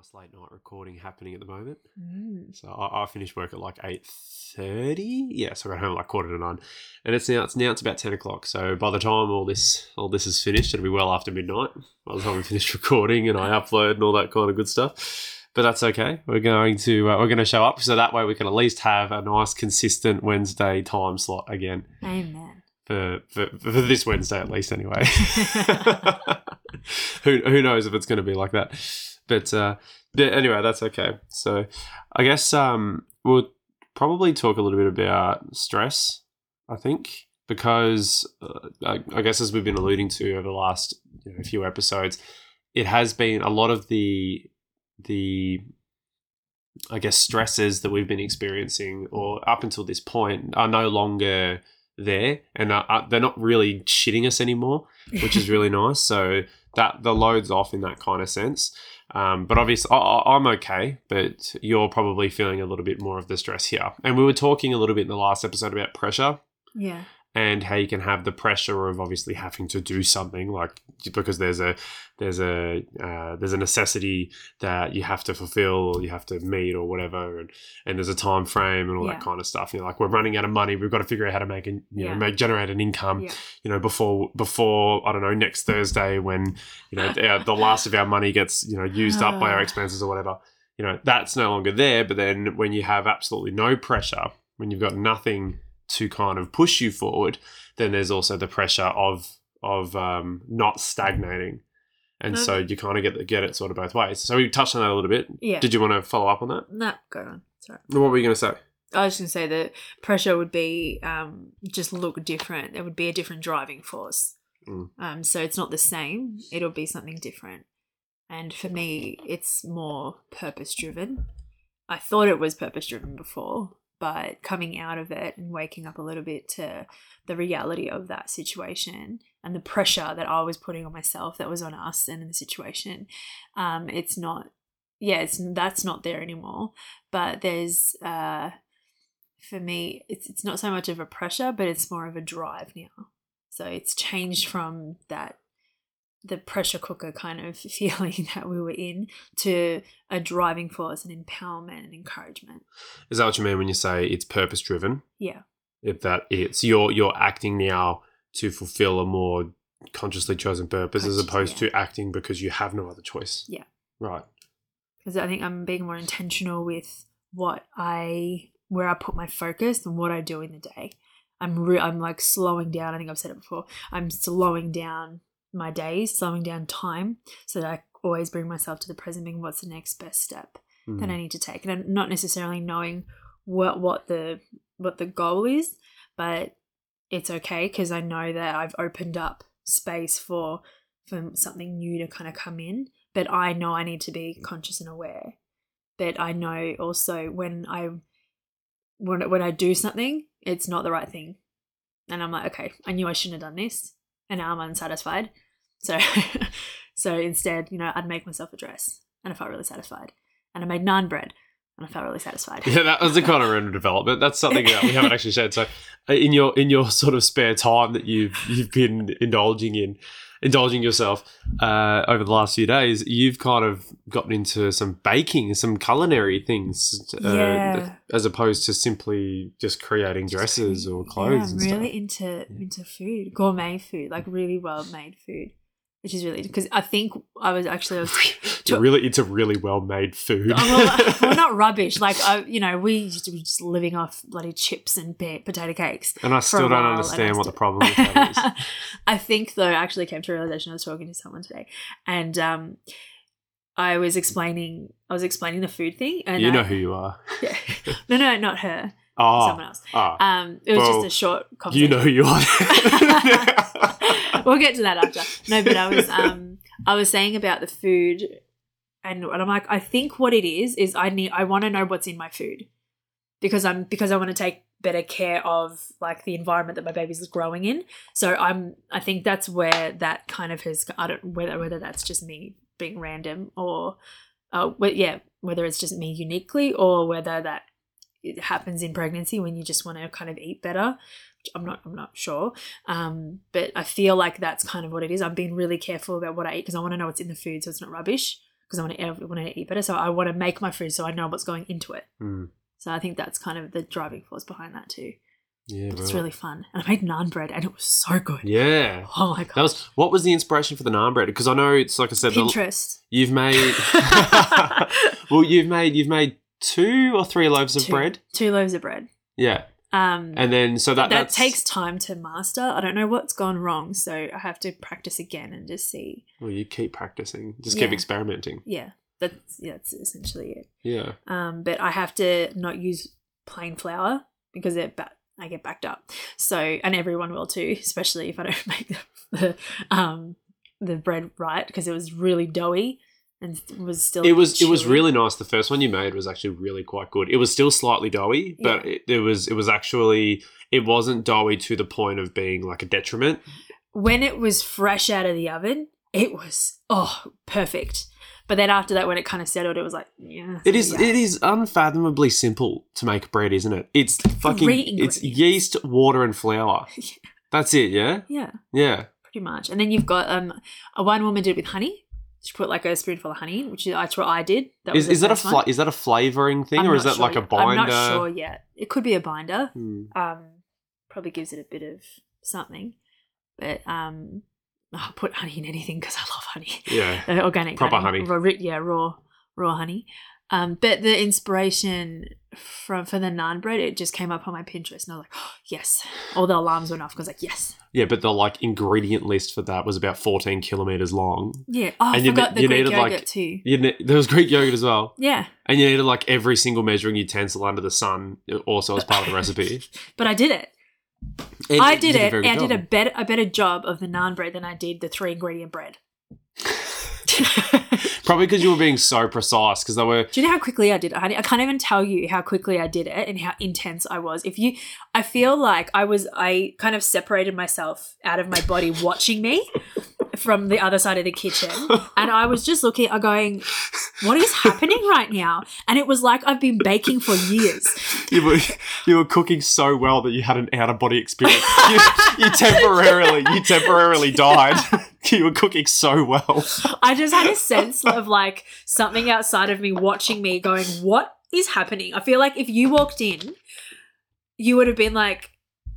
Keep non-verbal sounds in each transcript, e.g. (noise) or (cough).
nice late night recording happening at the moment. Mm. So I, I finished work at like eight thirty. Yeah, so I got home at like quarter to nine, and it's now it's now it's about ten o'clock. So by the time all this all this is finished, it'll be well after midnight. By the time we finish (laughs) recording and I upload and all that kind of good stuff. But that's okay. We're going to uh, we're going to show up so that way we can at least have a nice consistent Wednesday time slot again Amen. for for, for this Wednesday at least. Anyway, (laughs) (laughs) who who knows if it's going to be like that? But uh, anyway, that's okay. So I guess um, we'll probably talk a little bit about stress. I think because uh, I, I guess as we've been alluding to over the last you know, few episodes, it has been a lot of the the I guess stresses that we've been experiencing or up until this point are no longer there and are, are- they're not really shitting us anymore, which is really (laughs) nice. So that the load's off in that kind of sense. Um, but obviously, I, I'm okay, but you're probably feeling a little bit more of the stress here. And we were talking a little bit in the last episode about pressure yeah. And how you can have the pressure of obviously having to do something like because there's a there's a uh, there's a necessity that you have to fulfill or you have to meet or whatever and, and there's a time frame and all Yeah. that kind of stuff you're like we're running out of money we've got to figure out how to make an, you Yeah. know make generate an income Yeah. you know before before I don't know next Thursday when you know the, the last of our money gets you know used up by our (sighs) expenses or whatever you know that's no longer there but then when you have absolutely no pressure when you've got nothing to kind of push you forward then there's also the pressure of of um, not stagnating and No, so you kind of get the, get it sort of both ways so we touched on that a little bit Yeah. did you want to follow up on that No, go on. Sorry. what were you going to say I was going to say that pressure would be um, just look different. It would be a different driving force. Mm. Um, so it's not the same. It'll be something different. And for me, it's more purpose driven. I thought it was purpose driven before, but coming out of it and waking up a little bit to the reality of that situation and the pressure that I was putting on myself that was on us and in the situation, um, it's not. Yeah, it's that's not there anymore. But there's uh, for me, it's it's not so much of a pressure, but it's more of a drive now. So it's changed from that the pressure cooker kind of (laughs) feeling that we were in to a driving force and empowerment and encouragement. is that what you mean when you say it's purpose driven Yeah. if that it's you're you're acting now to fulfill a more consciously chosen purpose as opposed yeah. to acting because you have no other choice Yeah. right Because I think I'm being more intentional with what I where I put my focus and what I do in the day. I'm re- I'm like slowing down. I think I've said it before. I'm slowing down my days, slowing down time, so that I always bring myself to the present. Being what's the next best step Mm. that I need to take, and I'm not necessarily knowing what what the what the goal is, but it's okay because I know that I've opened up space for for something new to kind of come in. But I know I need to be conscious and aware. But I know also when I when when I do something, it's not the right thing, and I'm like, okay, I knew I shouldn't have done this, and now I'm unsatisfied. So (laughs) so instead, you know, I'd make myself a dress, and I felt really satisfied, and I made naan bread, and I felt really satisfied. yeah that was a kind of random development that's something that we haven't (laughs) actually shared so uh, in your in your sort of spare time that you've you've been indulging in indulging yourself uh, over the last few days you've kind of gotten into some baking some culinary things uh, Yeah. as opposed to simply just creating dresses or clothes Yeah, really stuff. into into food, gourmet food, like really well made food, which is really because I think I was actually I was (laughs) You're really into really well made food. Oh, well, (laughs) well, not rubbish. Like I, you know, we used to be just living off bloody chips and potato cakes. and I still don't while, and I understand what the problem with that is. (laughs) I think though, I actually came to a realization. I was talking to someone today, and um, I was explaining, I was explaining the food thing, and You know I- who you are. Yeah. no, no, not her, Oh, someone else. oh. Um, it was Well, just a short Conversation. you know who you are. (laughs) we'll get to that after. No, but I was um I was saying about the food and, and I'm like, I think what it is is I need I want to know what's in my food. Because I'm because I want to take better care of like the environment that my baby's growing in. So I'm I think that's where that kind of has I don't whether whether that's just me being random or uh yeah, whether it's just me uniquely or whether that it happens in pregnancy when you just want to kind of eat better. I'm not I'm not sure. Um, but I feel like that's kind of what it is. I'm being really careful about what I eat because I want to know what's in the food so it's not rubbish. because I want to I want to eat better. So I want to make my food so I know what's going into it. Mm. So I think that's kind of the driving force behind that too. Yeah, But it's really fun. And I made naan bread and it was so good. yeah. Oh my god. That was what was the inspiration for the naan bread? Because I know it's like I said, the, Pinterest. you've made (laughs) (laughs) well, you've made you've made two or three loaves of Two. bread. Two loaves of bread. Yeah, Um and then so that that takes time to master. I don't know what's gone wrong, so I have to practice again and just see. Well, you keep practicing, just keep experimenting. Yeah, that's yeah, that's essentially it. Yeah, Um, but I have to not use plain flour because it ba- I get backed up. So and everyone will too, especially if I don't (laughs) make the, the um the bread right because it was really doughy and was still. it was it was really nice. The first one you made was actually really quite good. It was still slightly doughy, but Yeah. it, it was it was actually it wasn't doughy to the point of being like a detriment. when it was fresh out of the oven. It was oh perfect. But then after that, when it kind of settled, it was like yeah. It is yeah. it is unfathomably simple to make bread, isn't it? It's fucking it's yeast, water, and flour. (laughs) Yeah. That's it. Yeah, yeah. yeah. pretty much. And then you've got um a one woman did it with honey. She put like a spoonful of honey, in, which is that's what I did. That Is, is that a first is that a flavoring thing, I'm or is that like sure a binder? I'm not sure yet. It could be a binder. Hmm. Um, probably gives it a bit of something, but um, I'll put honey in anything because I love honey. Yeah, Uh, (laughs) organic Proper honey. Raw, ri- yeah, raw raw honey. Um, but the inspiration from for the naan bread, it just came up on my Pinterest, and I was like, oh, yes. All the alarms went off because I was like, yes, yeah. But the like ingredient list for that was about fourteen kilometers long. yeah. Oh, I And you forgot ne- the you Greek needed, yogurt like- too. You ne- there was Greek yogurt as well, Yeah, and you needed like every single measuring utensil under the sun, also as part of the recipe. (laughs) but I did it. And I you did it. and I did a better a better job of the naan bread than I did the three ingredient bread. Probably because you were being so precise, because they were. Do you know how quickly I did it, honey? I can't even tell you how quickly I did it and how intense I was. If you, I feel like I was, I kind of separated myself out of my body watching me from the other side of the kitchen. And I was just looking, I'm going, what is happening right now? And it was like I've been baking for years. You were you were cooking so well that you had an out of body experience. You, you temporarily you temporarily died. (laughs) You were cooking so well. I just had a sense of like something outside of me watching me going, what is happening? I feel like if you walked in, you would have been like,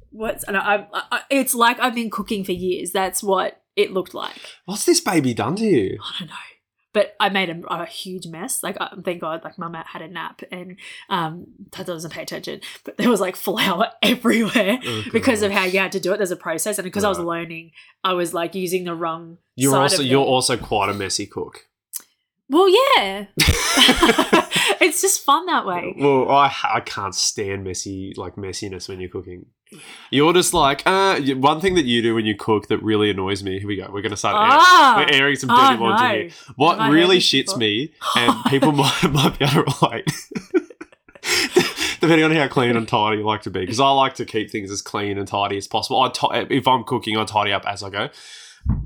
what's, and I, I, I, it's like I've been cooking for years. That's what it looked like. What's this baby done to you? I don't know. But I made a, a huge mess. Like, thank God, like, mum had a nap and um, Tata doesn't pay attention. But there was like flour (laughs) everywhere Oh, because of how you had to do it. There's a process. And because I was learning, I was like using the wrong you're side also of you're also quite a messy cook. Well, yeah. (laughs) (laughs) it's just fun that way. Well, I I can't stand messy like messiness when you're cooking. You're just like uh one thing that you do when you cook that really annoys me. Here we go. We're gonna start. air- Ah, we're airing some dirty oh, laundry no. here. What I really shits before? me, and (laughs) people might, (laughs) might be able to relate, (laughs) depending on how clean and tidy you like to be, because I like to keep things as clean and tidy as possible. I if I'm cooking, I tidy up as I go.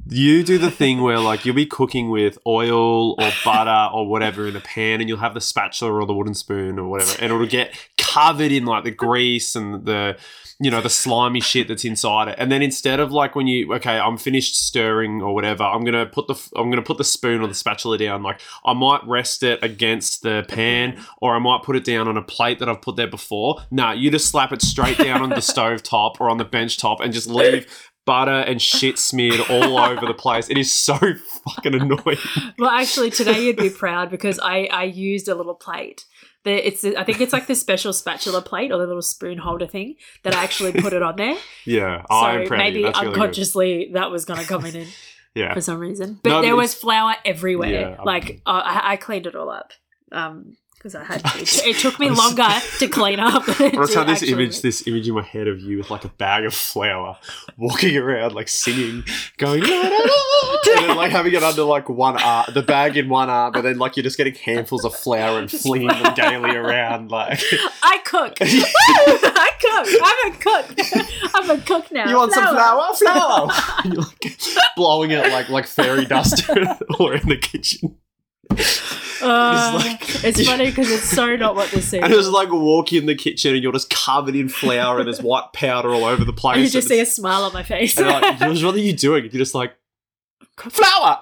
You do the thing where like you'll be cooking with oil or butter or whatever in the pan, and you'll have the spatula or the wooden spoon or whatever, and it'll get covered in like the grease and the you know the slimy shit that's inside it. And then instead of like when you okay i'm finished stirring or whatever i'm gonna put the i'm gonna put the spoon or the spatula down. Like i might rest it against the pan or i might put it down on a plate that i've put there before. Nah you just slap it straight down on the (laughs) stove top or on the bench top and just leave butter and shit smeared all over the place. It is so fucking annoying. Well, actually, today you'd be (laughs) proud because I I used a little plate. The, it's I think it's like the special spatula plate or the little spoon holder thing that I actually put it on there. (laughs) yeah So i'm proud maybe that's really unconsciously that was going to come in (laughs) yeah for some reason. But No, there was flour everywhere. Yeah, like I, I cleaned it all up. Um, because I had to. It, (laughs) it took me was- longer to clean up. I just to had this actually- image, this image in my head of you with like a bag of flour, walking around like singing, going, "La, la, la," and then like having it under like one arm, the bag in one arm, but then like you're just getting handfuls of flour and flinging them (laughs) daily around. Like, I cook. (laughs) I cook. I'm a cook. I'm a cook now. you want some flour? Flour! you're like blowing it like like fairy dust all around the kitchen. Uh, It's it's, (laughs) funny because it's so not what this is. And it was like walk in the kitchen and you're just covered in flour and there's white powder all over the place. (laughs) and you just see a smile on my face. And you're like, what are you doing? And you're just like, (laughs) flour.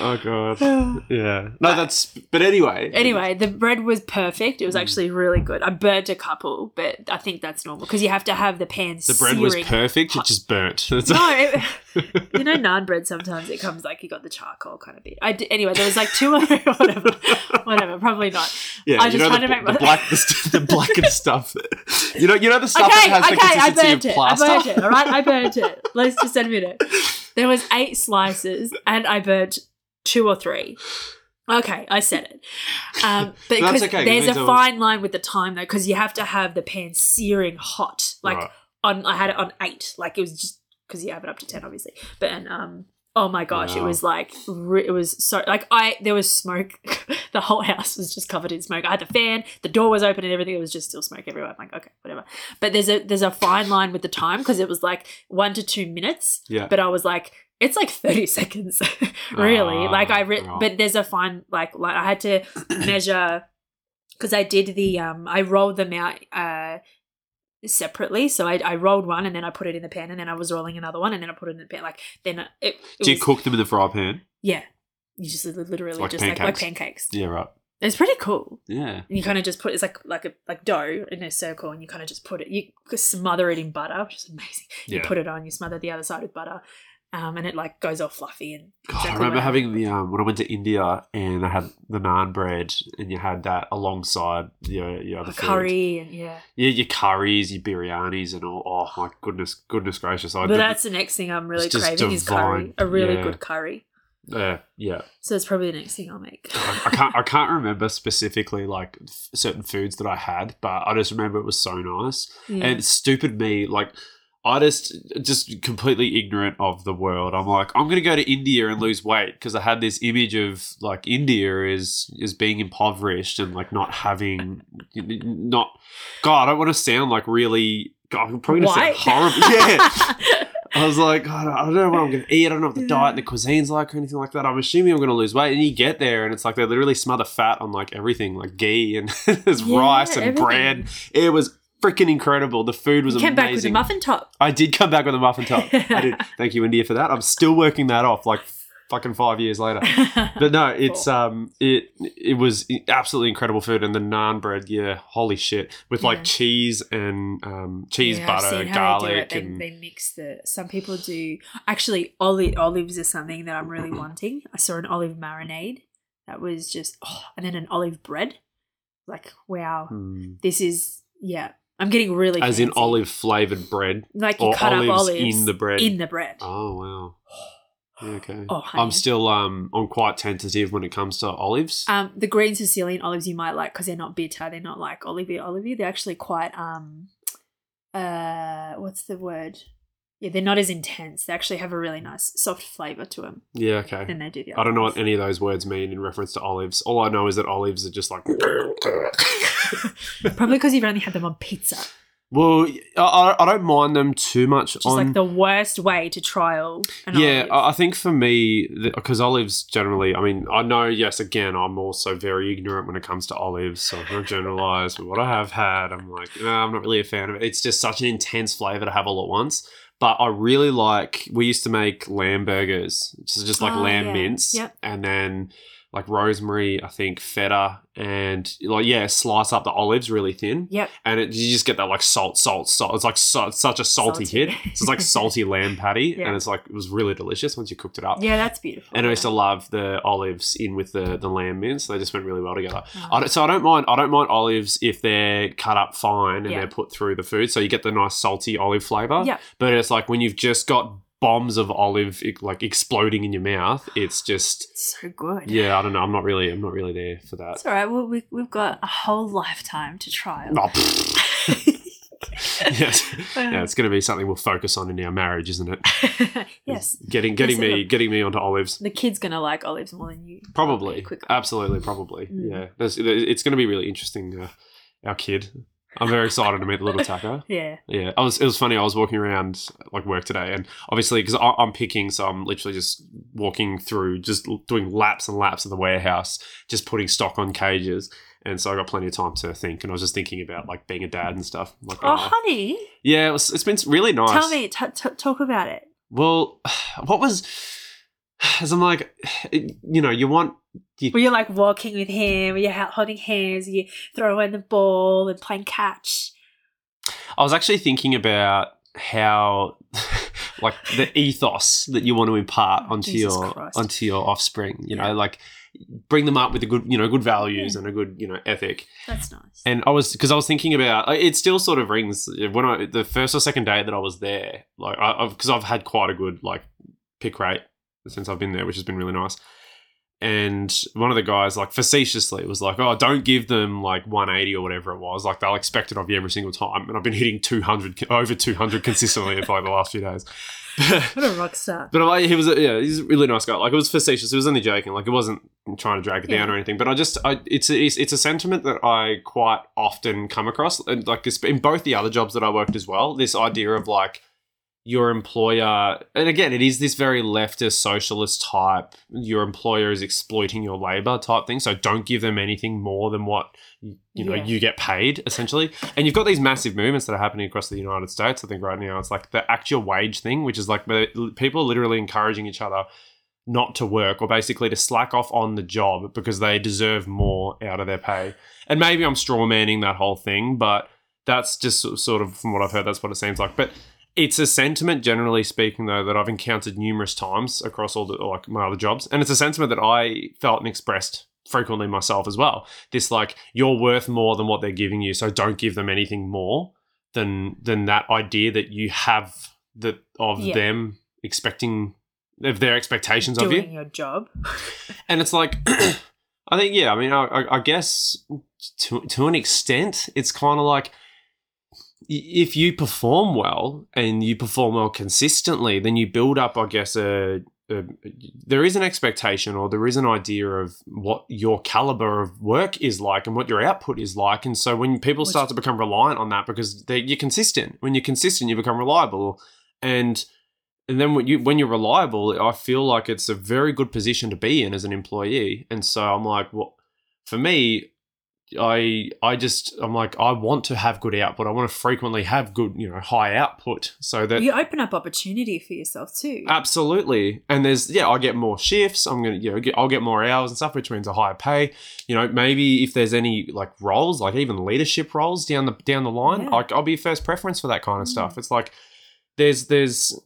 Oh god. (sighs) Yeah. No, that's. But anyway. Anyway, the bread was perfect. It was Mm. actually really good. I burnt a couple, but I think that's normal because you have to have the pan the bread was perfect. It just burnt. (laughs) That's No, it, you know (laughs) naan bread. Sometimes it comes like you got the charcoal kind of bit. I d- anyway, there was like two other (laughs) whatever, whatever. Probably not. Yeah, I just know tried the, to make the my- black, the, st- the blackened stuff. You know, you know the stuff okay, that has the okay, I consistency burnt of it. plaster. I burnt it. All right, I burnt it. Let's just admit it. There was eight slices, and I burnt two or three. Okay, I said it. Um, (laughs) but That's because okay, there's a means fine line with the time though, because you have to have the pan searing hot. Like Right. on, I had it on eight. Like it was just because you have it up to ten, obviously. But and um, oh my gosh, it was like it was so like I there was smoke. (laughs) the whole house was just covered in smoke. I had the fan, the door was open, and everything. It was just still smoke everywhere. I'm like, okay, whatever. But there's a there's a fine line with the time because it was like one to two minutes. Yeah. But I was like, it's like 30 (laughs) seconds, (laughs) really. Ah, like I, re- but there's a fine, like, like I had to measure because I did the, um, I rolled them out, uh, separately. So I, I rolled one and then I put it in the pan and then I was rolling another one and then I put it in the pan. Like then it, it Do you cook them in the fry pan? yeah, you just literally Like just like, like pancakes. pancakes. Yeah, right. It's pretty cool. Yeah. And you kind of just put it's like like a like dough in a circle, and you kind of just put it. You smother it in butter, which is amazing. You Yeah. put it on, you smother the other side with butter, um, and it like goes all fluffy and. God, exactly I remember having the um when I went to India and I had the naan bread and you had that alongside your your other curry and yeah. Yeah, your curries, your biryanis, and all. Oh my goodness, goodness gracious! I But that's the next thing I'm really craving is curry, divine. a really Yeah. good curry. uh, yeah. So it's probably the next thing I'll make. I, I can't I can't remember specifically like f- certain foods that I had, but I just remember it was so nice. Yeah. And stupid me, like I just just completely ignorant of the world. I'm like, I'm gonna go to India and lose weight because I had this image of like India is is being impoverished and like not having (laughs) not. God, I don't want to sound like really. God, I'm probably gonna White? sound horrible. (laughs) Yeah. I was like, God, I don't know what I'm going to eat. I don't know what the diet and the cuisine's like or anything like that. I'm assuming I'm going to lose weight. And you get there and it's like they literally smother fat on like everything, like ghee and (laughs) there's Yeah, rice and everything. bread. It was freaking incredible. The food was you came amazing. back with a muffin top. I did come back with a muffin top. I did. (laughs) Thank you, India, for that. I'm still working that off like fucking five years later. (laughs) But no, it's Cool. um, it it was absolutely incredible food, and the naan bread, yeah, holy shit, with Yeah. like cheese and um, cheese Yeah, butter, seen how they do garlic. They, and they mix the. Some people do actually olive olives is something that I'm really wanting. I saw an olive marinade that was just, oh, and then an olive bread. Like wow, Hmm. this is yeah. I'm getting really as in olive flavored bread. like you cut olives up olives in the bread. In the bread. Oh wow. Okay. Oh, honey. I'm still um I'm quite tentative when it comes to olives. Um, the green Sicilian olives you might like because they're not bitter. They're not like olivia olivia. They're actually quite um, uh, what's the word? Yeah, they're not as intense. They actually have a really nice soft flavor to them yeah, okay. than they do the. I don't know what any of those words mean in reference to olives. All I know is that olives are just like. (laughs) Probably because you've only had them on pizza. well, I- I, don't mind them too much Which on. like the worst way to trial an yeah, olive. I I think for me, because olives generally, I mean, I know, yes, again, I'm also very ignorant when it comes to olives, so I'm not generalize, but what I have had, I'm like, I'm not really a fan of it. It's just such an intense flavor to have all at once. But I really like, we used to make lamb burgers, which is just like Oh, lamb yeah. mince, Yep. and then like rosemary, I think feta, and like, yeah, slice up the olives really thin Yep. and it, you just get that like salt, salt, salt. It's like so, it's such a salty, Salty. hit. It's like (laughs) salty lamb patty, Yeah. and it's like it was really delicious once you cooked it up. Yeah, that's beautiful. And I used to love the olives in with the, the lamb mince. They just went really well together. Oh. I don't, so I don't mind. I don't mind olives if they're cut up fine and Yeah. they're put through the food, so you get the nice salty olive flavor. Yeah. But it's like when you've just got bombs of olive like exploding in your mouth. It's just It's so good. yeah. I don't know. I'm not really. I'm not really there for that. It's all right. Well, we, we've got a whole lifetime to try. Oh, (laughs) yes. Yeah, it's going to be something we'll focus on in our marriage, isn't it? (laughs) yes. Getting getting Yes, me it'll- getting me onto olives. The kid's going to like olives more than you. Probably. Absolutely, probably. Mm. Yeah. There's, it's going to be really interesting. Uh, our kid. I'm very excited to meet the little (laughs) Taka. Yeah. Yeah, I was. It was funny. I was walking around like work today, and obviously because I'm picking, so I'm literally just walking through, just doing laps and laps of the warehouse, just putting stock on cages, and so I got plenty of time to think. And I was just thinking about like being a dad and stuff. Like, Oh, oh, honey. yeah, it was, it's been really nice. Tell me, t- t- talk about it. Well, (sighs) what was as I'm like, you know, you want you like walking with him? Were you ha- holding hands? You throwing the ball and playing catch? I was actually thinking about how (laughs) like the ethos that you want to impart Oh, onto Jesus your Christ. onto your offspring, you know, like bring them up with a good, you know, good values Yeah. and a good, you know, ethic. That's nice. And I was because I was thinking about uh, it. Still sort of rings uh, when I the first or second day that I was there. Like I because I've had quite a good like pick rate since I've been there, which has been really nice. And one of the guys, like facetiously, was like, "Oh, don't give them like 180 or whatever it was. Like they'll expect it of you every single time." And I've been hitting 200 over 200 consistently for like the last few days. (laughs) what a rock star. But like, he was, a, yeah, he's a really nice guy. Like it was facetious. It was only joking. Like it wasn't trying to drag it down or anything. But I just, I, it's, a, it's, it's a sentiment that I quite often come across, and like in both the other jobs that I worked as well. This idea of like your employer, and again, it is this very leftist socialist type. Your employer is exploiting your labor type thing. So don't give them anything more than what you know Yeah. you get paid essentially. And you've got these massive movements that are happening across the United States. I think right now it's like the act your wage thing, which is like people are literally encouraging each other not to work or basically to slack off on the job because they deserve more out of their pay. And maybe I'm straw manning that whole thing, but that's just sort of from what I've heard, that's what it seems like. But it's a sentiment, generally speaking, though, that I've encountered numerous times across all the like my other jobs, and it's a sentiment that I felt and expressed frequently myself as well. This like you're worth more than what they're giving you, so don't give them anything more than than that idea that you have that of Yeah. them expecting of their expectations of you. Doing your job. (laughs) And it's like, (clears throat) I think, yeah, I mean, I, I, I guess to, to an extent, it's kind of like if you perform well and you perform well consistently, then you build up, I guess, a, a there is an expectation or there is an idea of what your caliber of work is like and what your output is like. And so when people start to become reliant on that because they, you're consistent, when you're consistent, you become reliable. And and then when you when you're reliable, I feel like it's a very good position to be in as an employee. And so I'm like, well, for me, I I just I'm like I want to have good output. I want to frequently have good you know high output so that You open up opportunity for yourself too. Absolutely, and there's yeah, I get more shifts. I'm gonna you know get, I'll get more hours and stuff, which means a higher pay. You know, maybe if there's any like roles, like even leadership roles down the down the line, Yeah. like I'll be first preference for that kind of Mm. stuff. It's like there's there's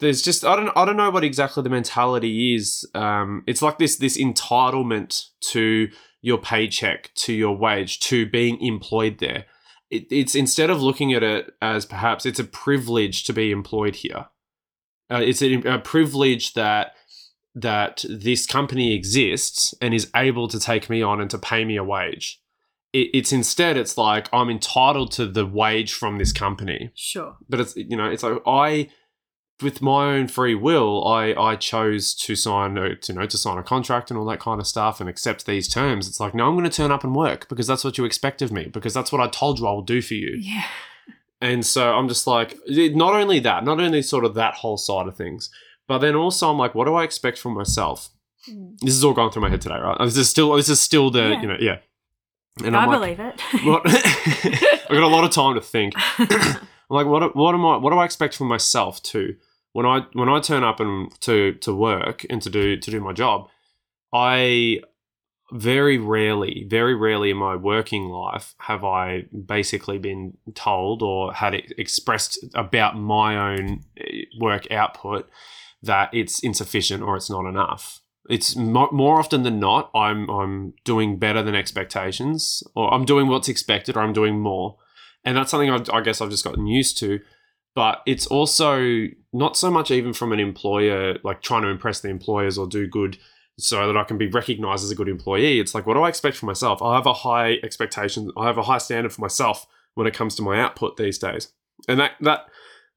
there's just I don't I don't know what exactly the mentality is. Um, it's like this this entitlement to your paycheck, to your wage, to being employed there. It, it's instead of looking at it as perhaps it's a privilege to be employed here. Uh, it's a, a privilege that that this company exists and is able to take me on and to pay me a wage. It, it's instead it's like I'm entitled to the wage from this company Sure. but it's you know it's like I with my own free will I I chose to sign a, to, you know to sign a contract and all that kind of stuff and accept these terms it's like no I'm going to turn up and work because that's what you expect of me because that's what I told you I will do for you Yeah. and so I'm just like not only that not only sort of that whole side of things but then also I'm like what do I expect from myself Mm. this is all going through my head today right this is still this is still the Yeah. you know yeah and I I'm like believe it. what (laughs) I've got a lot of time to think (laughs) I'm like, what, what am I? What do I expect from myself too? When I when I turn up and to to work and to do to do my job, I very rarely, very rarely in my working life have I basically been told or had it expressed about my own eh, work output that it's insufficient or it's not enough. It's mo- more often than not, I'm I'm doing better than expectations, or I'm doing what's expected, or I'm doing more, and that's something I, I guess I've just gotten used to. But it's also not so much even from an employer, like trying to impress the employers or do good so that I can be recognized as a good employee. It's like, what do I expect from myself? I have a high expectation. I have a high standard for myself when it comes to my output these days. And that, that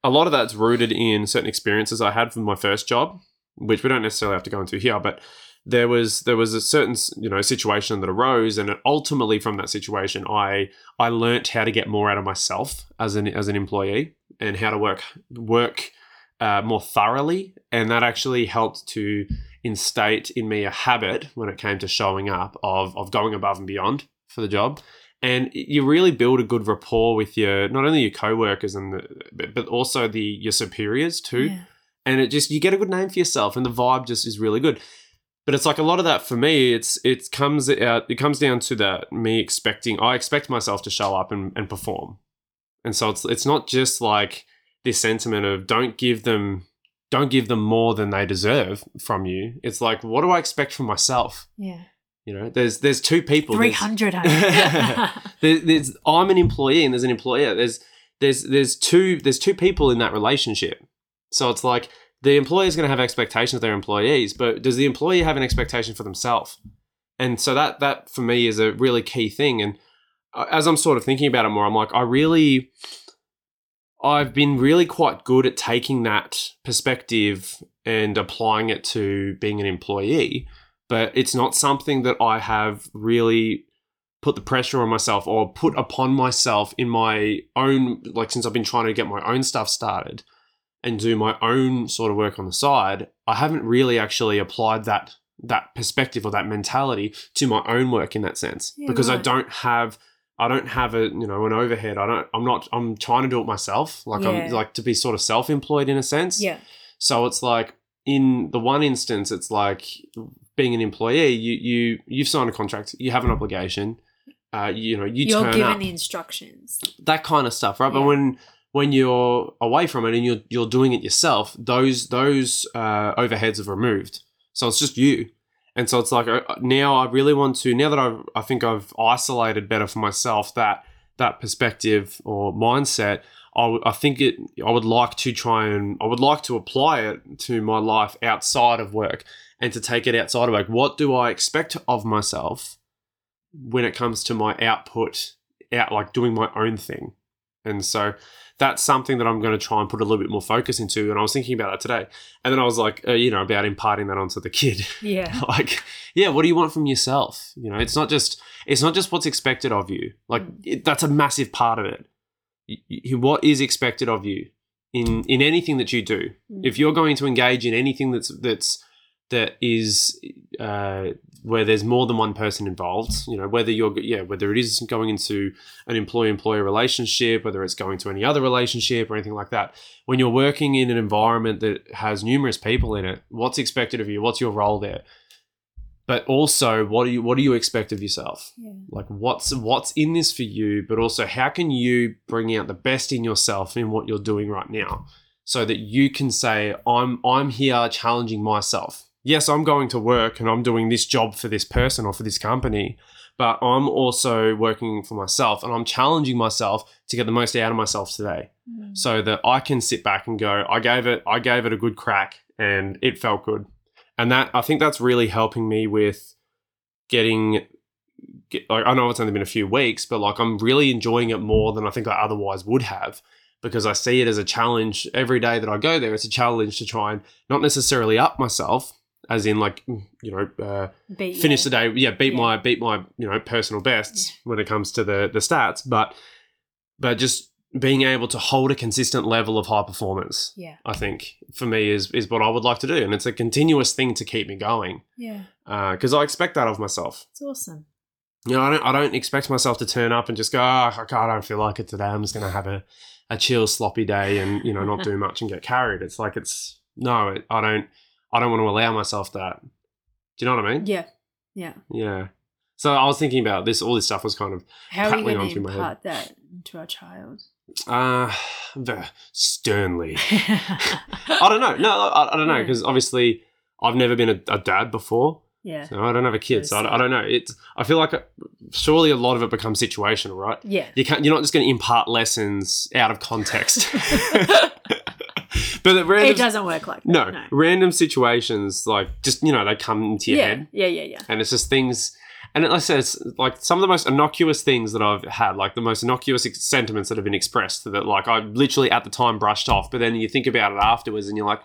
a lot of that's rooted in certain experiences I had from my first job, which we don't necessarily have to go into here, but there was there was a certain you know situation that arose, and ultimately from that situation, I I learnt how to get more out of myself as an as an employee and how to work work uh, more thoroughly, and that actually helped to instate in me a habit when it came to showing up of of going above and beyond for the job. And you really build a good rapport with your not only your co-workers and the, but- but also the your superiors too Yeah. and it just you get a good name for yourself, and the vibe just is really good. But it's like a lot of that for me. It's it comes out. It comes down to that me expecting. I expect myself to show up and, and perform, and so it's it's not just like this sentiment of don't give them don't give them more than they deserve from you. It's like what do I expect from myself? Yeah. You know, there's there's two people. Three There's- hundred. (laughs) (laughs) there, there's I'm an employee and there's an employer. There's there's there's two there's two people in that relationship. So it's like the employer is going to have expectations of their employees, but does the employee have an expectation for themselves? And so that that for me is a really key thing. And uh, as I'm sort of thinking about it more, I'm like, I really, I've been really quite good at taking that perspective and applying it to being an employee, but it's not something that I have really put the pressure on myself or put upon myself in my own like since I've been trying to get my own stuff started and do my own sort of work on the side, I haven't really actually applied that that perspective or that mentality to my own work in that sense Yeah, because I don't have I don't have a you know an overhead. I don't I'm not I'm trying to do it myself. Like Yeah. I'm like to be sort of self-employed in a sense. yeah. So it's like in the one instance, it's like being an employee. You you you've signed a contract. You have an obligation. Uh, you know you You are turn given up. the instructions. that kind of stuff, right? But when when you're away from it and you're you're doing it yourself, those those uh, overheads have removed. So it's just you. And so it's like now I really want to now that I I think I've isolated better for myself that that perspective or mindset. I, w- I think it. I would like to try and I would like to apply it to my life outside of work and to take it outside of work. What do I expect of myself when it comes to my output, out like doing my own thing? And so that's something that I'm going to try and put a little bit more focus into. And I was thinking about that today, and then I was like, uh, you know, about imparting that onto the kid. Yeah. (laughs) like yeah what do you want from yourself you know it's not just it's not just what's expected of you like it, that's a massive part of it what is expected of you in in anything that you do Mm. if you're going to engage in anything that's that's that is uh, where there's more than one person involved you know whether you're yeah whether it is going into an employee employer relationship whether it's going to any other relationship or anything like that when you're working in an environment that has numerous people in it what's expected of you? What's your role there? But also what do you what do you expect of yourself? Yeah. like what's what's in this for you but also how can you bring out the best in yourself in what you're doing right now so that you can say i'm i'm here challenging myself yes i'm going to work and i'm doing this job for this person or for this company but i'm also working for myself and i'm challenging myself to get the most out of myself today Mm. so that I can sit back and go, I gave it, I gave it a good crack, and it felt good, and that I think that's really helping me with getting. Get, like, I know it's only been a few weeks, but like I'm really enjoying it more than I think I otherwise would have because I see it as a challenge every day that I go there. It's a challenge to try and not necessarily up myself, as in like you know uh, Beat finish the day yeah beat Yeah. my beat my you know personal bests when it comes to the the stats but but just being able to hold a consistent level of high performance Yeah. i think for me is is what i would like to do and it's a continuous thing to keep me going Yeah. because i expect that of myself It's awesome. you know i don't i don't expect myself to turn up and just go oh, i can't- I don't feel like it today i'm just going to have a a chill sloppy day and you know not (laughs) do much and get carried it's like it's no it, i don't i don't want to allow myself that do you know what i mean Yeah. Yeah. yeah. So I was thinking about this. All this stuff was kind of How are Prattling going to through my head. impart that to our child? uh sternly. (laughs) I don't know. No, I, I don't know Yeah. because obviously I've never been a, a dad before. yeah. So I don't have a kid, so I, I don't know. It's. I feel like surely a lot of it becomes situational, right? Yeah. You can't. You're not just going to impart lessons out of context. (laughs) (laughs) but random, It doesn't work like that. no, No. random situations like just you know they come into your yeah. head. yeah. Yeah. Yeah. and it's just things and like I said, it's like some of the most innocuous things that I've had, like the most innocuous ex- sentiments that have been expressed that like I literally at the time brushed off, but then you think about it afterwards and you're like,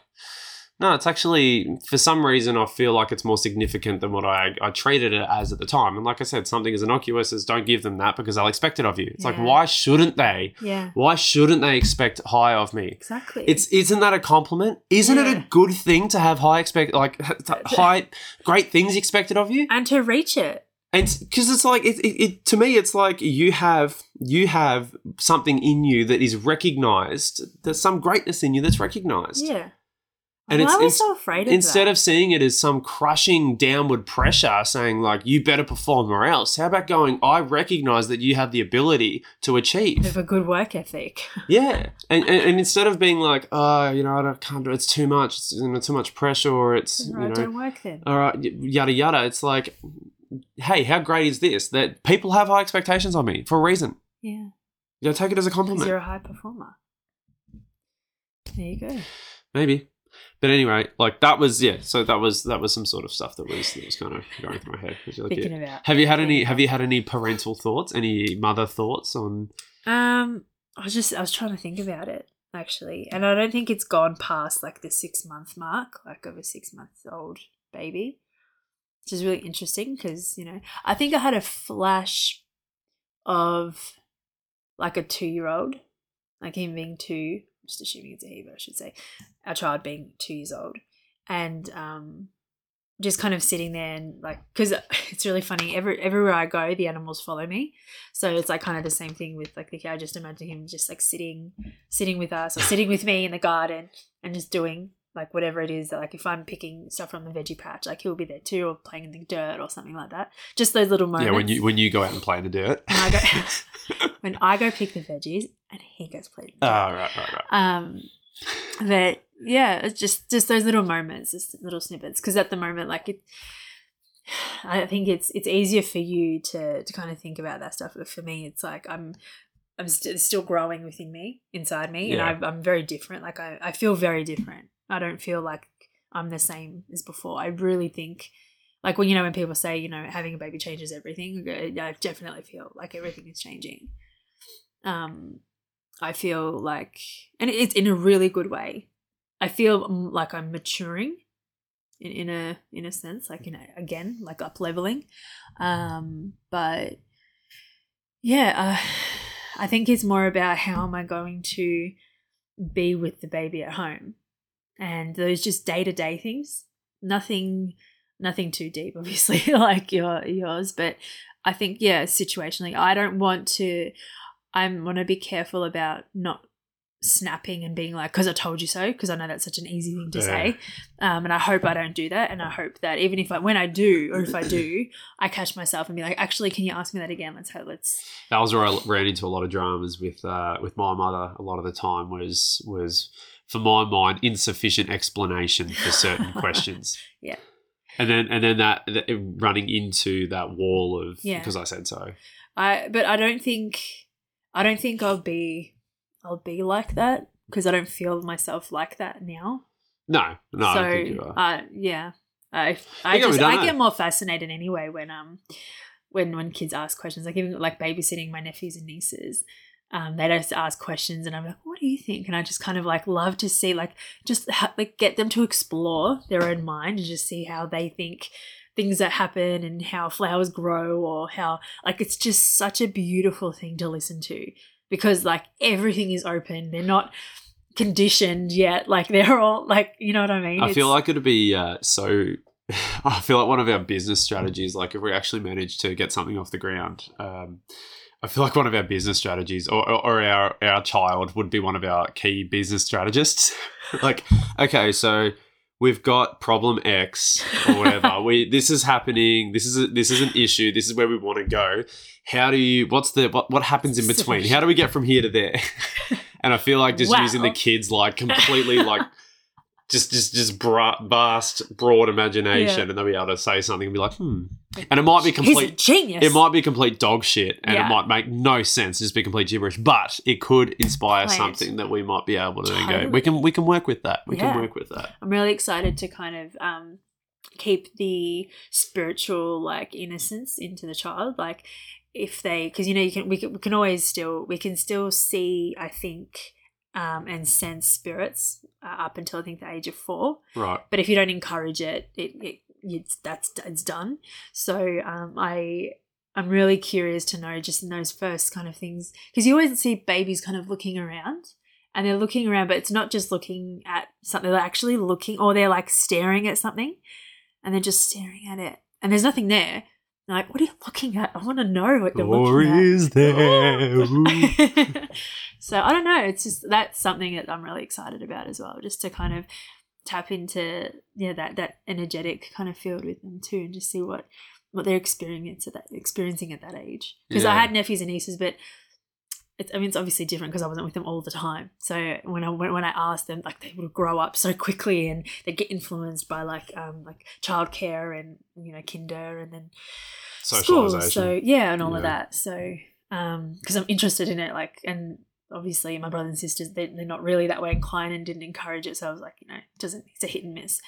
no, it's actually for some reason I feel like it's more significant than what I, I treated it as at the time. And like I said, something as innocuous as don't give them that because they'll expect it of you. It's like why shouldn't they? Yeah. Why shouldn't they expect high of me? Exactly. It's isn't that a compliment? Isn't it a good thing to have high expect like (laughs) (laughs) high great things expected of you? and to reach it. and because it's like it, it, it to me it's like you have you have something in you that is recognized there's some greatness in you that's recognized Yeah. And Why it's are we ins- so afraid of instead that? of seeing it as some crushing downward pressure saying like you better perform or else how about going i recognize that you have the ability to achieve of a good work ethic. (laughs) yeah and, and, and instead of being like oh you know i don't- can't do it's too much it's you know, too much pressure or it's you know don't work then. all right yada yada it's like hey how great is this that people have high expectations on me for a reason Yeah, you gotta take it as a compliment you're a high performer. There you go. maybe but anyway like that was yeah so that was that was some sort of stuff that was that was kind of going through my head like, yeah. Thinking about. Have you had any? Have you had any parental thoughts? Any mother thoughts on? Um, I was just I was trying to think about it actually, and I don't think it's gone past like the six month mark, like of a six month old baby, which is really interesting because you know I think I had a flash of like a two year old, like him being two. Just assuming it's a he, but I should say our child being two years old, and um, just kind of sitting there and like because (laughs) it's really funny. Every everywhere I go, the animals follow me. So it's like kind of the same thing with like the I just imagine him just like sitting sitting with us or sitting with me in the garden and just doing like whatever it is that like if I'm picking stuff from the veggie patch, like he'll be there too or playing in the dirt or something like that. Just those little moments. Yeah, when you when you go out and play in the dirt. when I go (laughs) when I go pick the veggies and he goes play. in the dirt. Ah, right, right, right. Um, but yeah, it's just just those little moments, just little snippets. Because at the moment, like it, (sighs) I think it's it's easier for you to to kind of think about that stuff. But for me, it's like I'm I'm st- still growing within me, inside me, Yeah. and I, I'm very different. Like I I feel very different. I don't feel like I'm the same as before. I really think. Like when you know when people say you know having a baby changes everything, I definitely feel like everything is changing. Um, I feel like, and it's in a really good way. I feel mm, like I'm maturing, in, in a in a sense, like in a, again, like up leveling. Um, but yeah, uh, (sighs) I think it's more about how am I going to be with the baby at home, and those just day to day things. Nothing, nothing too deep, (laughs) obviously, like your yours, but I think yeah, situationally, I don't want to. I want to be careful about not snapping and being like, because I told you so, because I know that's such an easy thing to Yeah. say. Um, and I hope I don't do that. And I hope that even if I, when I do, or if I do, (laughs) I catch myself and be like, actually, can you ask me that again? Let's hope, let's, That was where I ran into a lot of dramas with uh, with my mother. A lot of the time was was for my mind insufficient explanation for certain (laughs) questions. Yeah. And then and then that, that running into that wall of Yeah. because I said so. I, but I don't think, I don't think I'll be, I'll be like that because I don't feel myself like that now. No, no, so I think you are. uh, yeah, I I I'm just I that. get more fascinated anyway when um when when kids ask questions like even like babysitting my nephews and nieces. Um, they just ask questions, and I'm like, "What do you think?" And I just kind of like love to see, like, just ha- like get them to explore their own mind and just see how they think things that happen and how flowers grow, or how like it's just such a beautiful thing to listen to because like everything is open. They're not conditioned yet. Like they're all like, you know what I mean? I feel like it'd be uh, so. (laughs) I feel like one of our business strategies, like if we actually manage to get something off the ground, um, I feel like one of our business strategies, or, or, our our child, would be one of our key business strategists. (laughs) like, okay, so we've got problem X or whatever. (laughs) we this is happening. This is a, this is an issue. This is where we want to go. How do you? What's the what? What happens in between? How do we get from here to there? (laughs) and I feel like just Wow. using the kids like completely like just just just bra- vast broad imagination, Yeah. and they'll be able to say something and be like, hmm. And it might be He's a complete. genius. It might be complete dog shit, and Yeah. it might make no sense, just be complete gibberish. But it could inspire something that we might be able to then go. We can we can work with that. We Yeah. can work with that. I'm really excited to kind of um, keep the spiritual like innocence into the child. Like if they, because you know, you can we, can we can always still we can still see. I think. Um, and sense spirits uh, up until I think the age of four. Right. But if you don't encourage it, it, it it's that's it's done. So um, I I'm really curious to know just in those first kind of things because you always see babies kind of looking around and they're looking around, but it's not just looking at something; they're actually looking or they're like staring at something, and they're just staring at it, and there's nothing there. Like, what are you looking at? I want to know what you're looking at. is there? (laughs) so I don't know. It's just that's something that I'm really excited about as well, just to kind of tap into yeah that that energetic kind of field with them too, and just see what what they're experiencing at that experiencing at that age. Because I had nephews and nieces, but it's, I mean, it's obviously different because I wasn't with them all the time. So when I when, when I asked them, like they would grow up so quickly and they get influenced by like um like childcare and you know kinder and then school. So yeah, and all of that. So um because I'm interested in it, like and obviously my brothers and sisters they, they're not really that way inclined and didn't encourage it. So I was like, you know, it doesn't it's a hit and miss.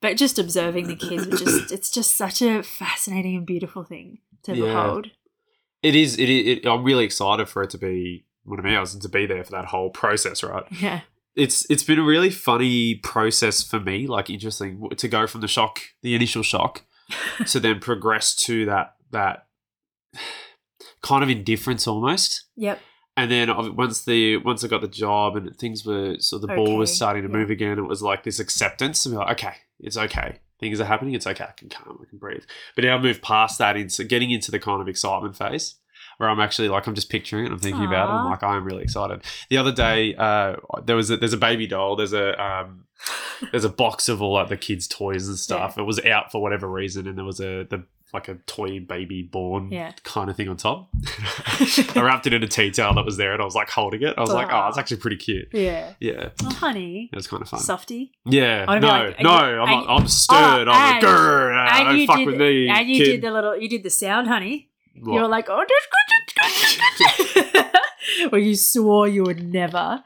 But just observing the kids, just (coughs) it's just such a fascinating and beautiful thing to Yeah. behold. It is. It, it. I'm really excited for it to be one of ours and to be there for that whole process. Right. Yeah. It's it's been a really funny process for me. Like interesting to go from the shock, the initial shock, (laughs) to then progress to that that kind of indifference almost. Yep. And then once the once I got the job and things were so the ball was starting to yeah. move again, it was like this acceptance. And be like, okay, it's okay. Things are happening. It's okay. I can calm. I can breathe. But now I move past that into getting into the kind of excitement phase where I'm actually like I'm just picturing it. I'm thinking about it. I'm like I'm really excited. The other day, uh, there was a, there's a baby doll. There's a um, (laughs) there's a box of all like the kids' toys and stuff. It was out for whatever reason, and there was a the like a toy baby born Yeah. kind of thing on top. (laughs) I wrapped it in a tea towel that was there, and I was like holding it. I was like, oh, it's actually pretty cute. Yeah. Yeah, Oh, honey. it was kind of fun. Softy. yeah, no, like, no, you- I'm not. I'm stirred. Oh, I'm and- like, grr, ah, don't you fuck did with me, and you kid. did the little you did the sound, honey. What? You were like, oh, that's good, that's good, that's good. well, you swore you would never.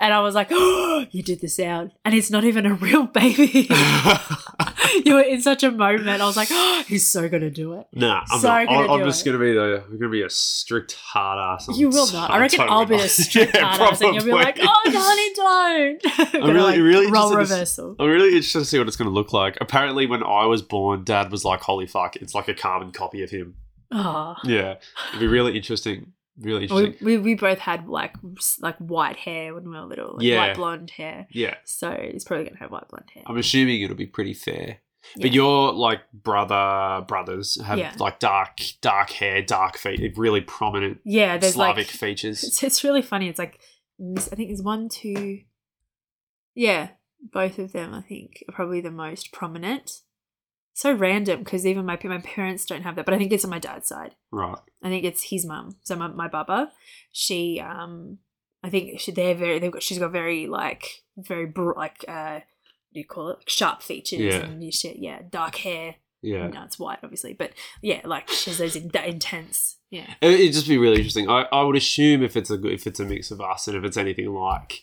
And I was like, (gasps) oh, you did the sound. And it's not even a real baby. (laughs) (laughs) (laughs) you were in such a moment. I was like, oh, (gasps) he's so going to do it. Nah, I'm So not. gonna I'm, I'm just it. gonna be the. I'm gonna be a strict hard ass. You will not. I reckon totally I'll be not. the strict (laughs) Yeah, hard ass and you'll be like, oh, honey, (laughs) don't. Gonna, really- like, really role reversal. I'm really interested to see what it's going to look like. Apparently, when I was born, Dad was like, "Holy fuck, it's like a carbon copy of him." Oh. Yeah, it'd be really interesting. Really We, we, we both had like like white hair when we were little, like Yeah. white blonde hair. Yeah, So he's probably gonna have white blonde hair. I'm assuming it'll be pretty fair. But Yeah. your like brother brothers have Yeah. like dark dark hair, dark feet, really prominent yeah, there's Slavic like features. it's, it's really funny. It's like I think there's one, two, yeah, both of them. I think are probably the most prominent. So random because even my my parents don't have that, but I think it's on my dad's side. Right. I think it's his mum. So my my baba, she um, I think she, they're very. They've got. She's got very like very bro- like uh, what do you call it? Sharp features Yeah. and shit. Yeah, dark hair. Yeah. No, it's white, obviously, but yeah, like she's those in, that intense. Yeah. It- It'd just be really interesting. I, I would assume if it's a good- if it's a mix of us and if it's anything like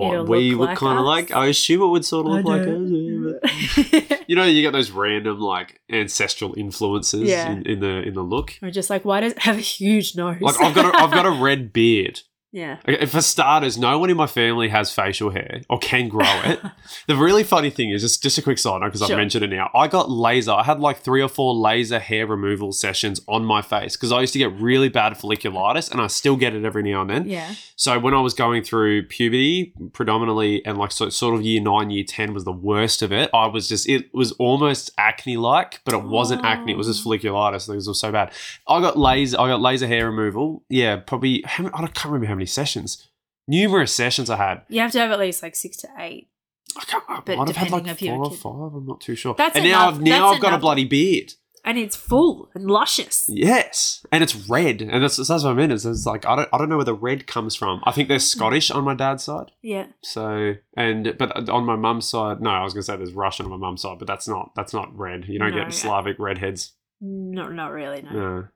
what It'll we look would like kind of like, I assume it would sort of I look like us. (laughs) You know, you get those random like ancestral influences Yeah. in, in the in the look. We're just like, why does it have a huge nose? Like I've got a, I've got a (laughs) red beard. Yeah. Okay, For starters, no one in my family has facial hair or can grow it. (laughs) the really funny thing is, just just a quick side note because I've mentioned it now. I got laser. I had like three or four laser hair removal sessions on my face because I used to get really bad folliculitis, and I still get it every now and then. Yeah. So when I was going through puberty, predominantly, and like so, sort of year nine, year ten was the worst of it. I was just it was almost acne like, but it wasn't acne. It was just oh. folliculitis. It was so bad. I got laser. I got laser hair removal. Yeah, probably. I can't remember how many sessions. Numerous sessions I had. You have to have at least like six to eight. I can't. I But might have had like depending if you're a four or kid. five. I'm not too sure. That's and now enough. I've now That's I've got a bloody beard. And it's full and luscious. Yes, and it's red, and that's, that's what I mean. It's, it's like I don't I don't know where the red comes from. I think they're Scottish on my dad's side. Yeah. So and but on my mum's side, no, I was gonna say there's Russian on my mum's side, but that's not that's not red. You don't No, get Slavic redheads. Not not really, no. No.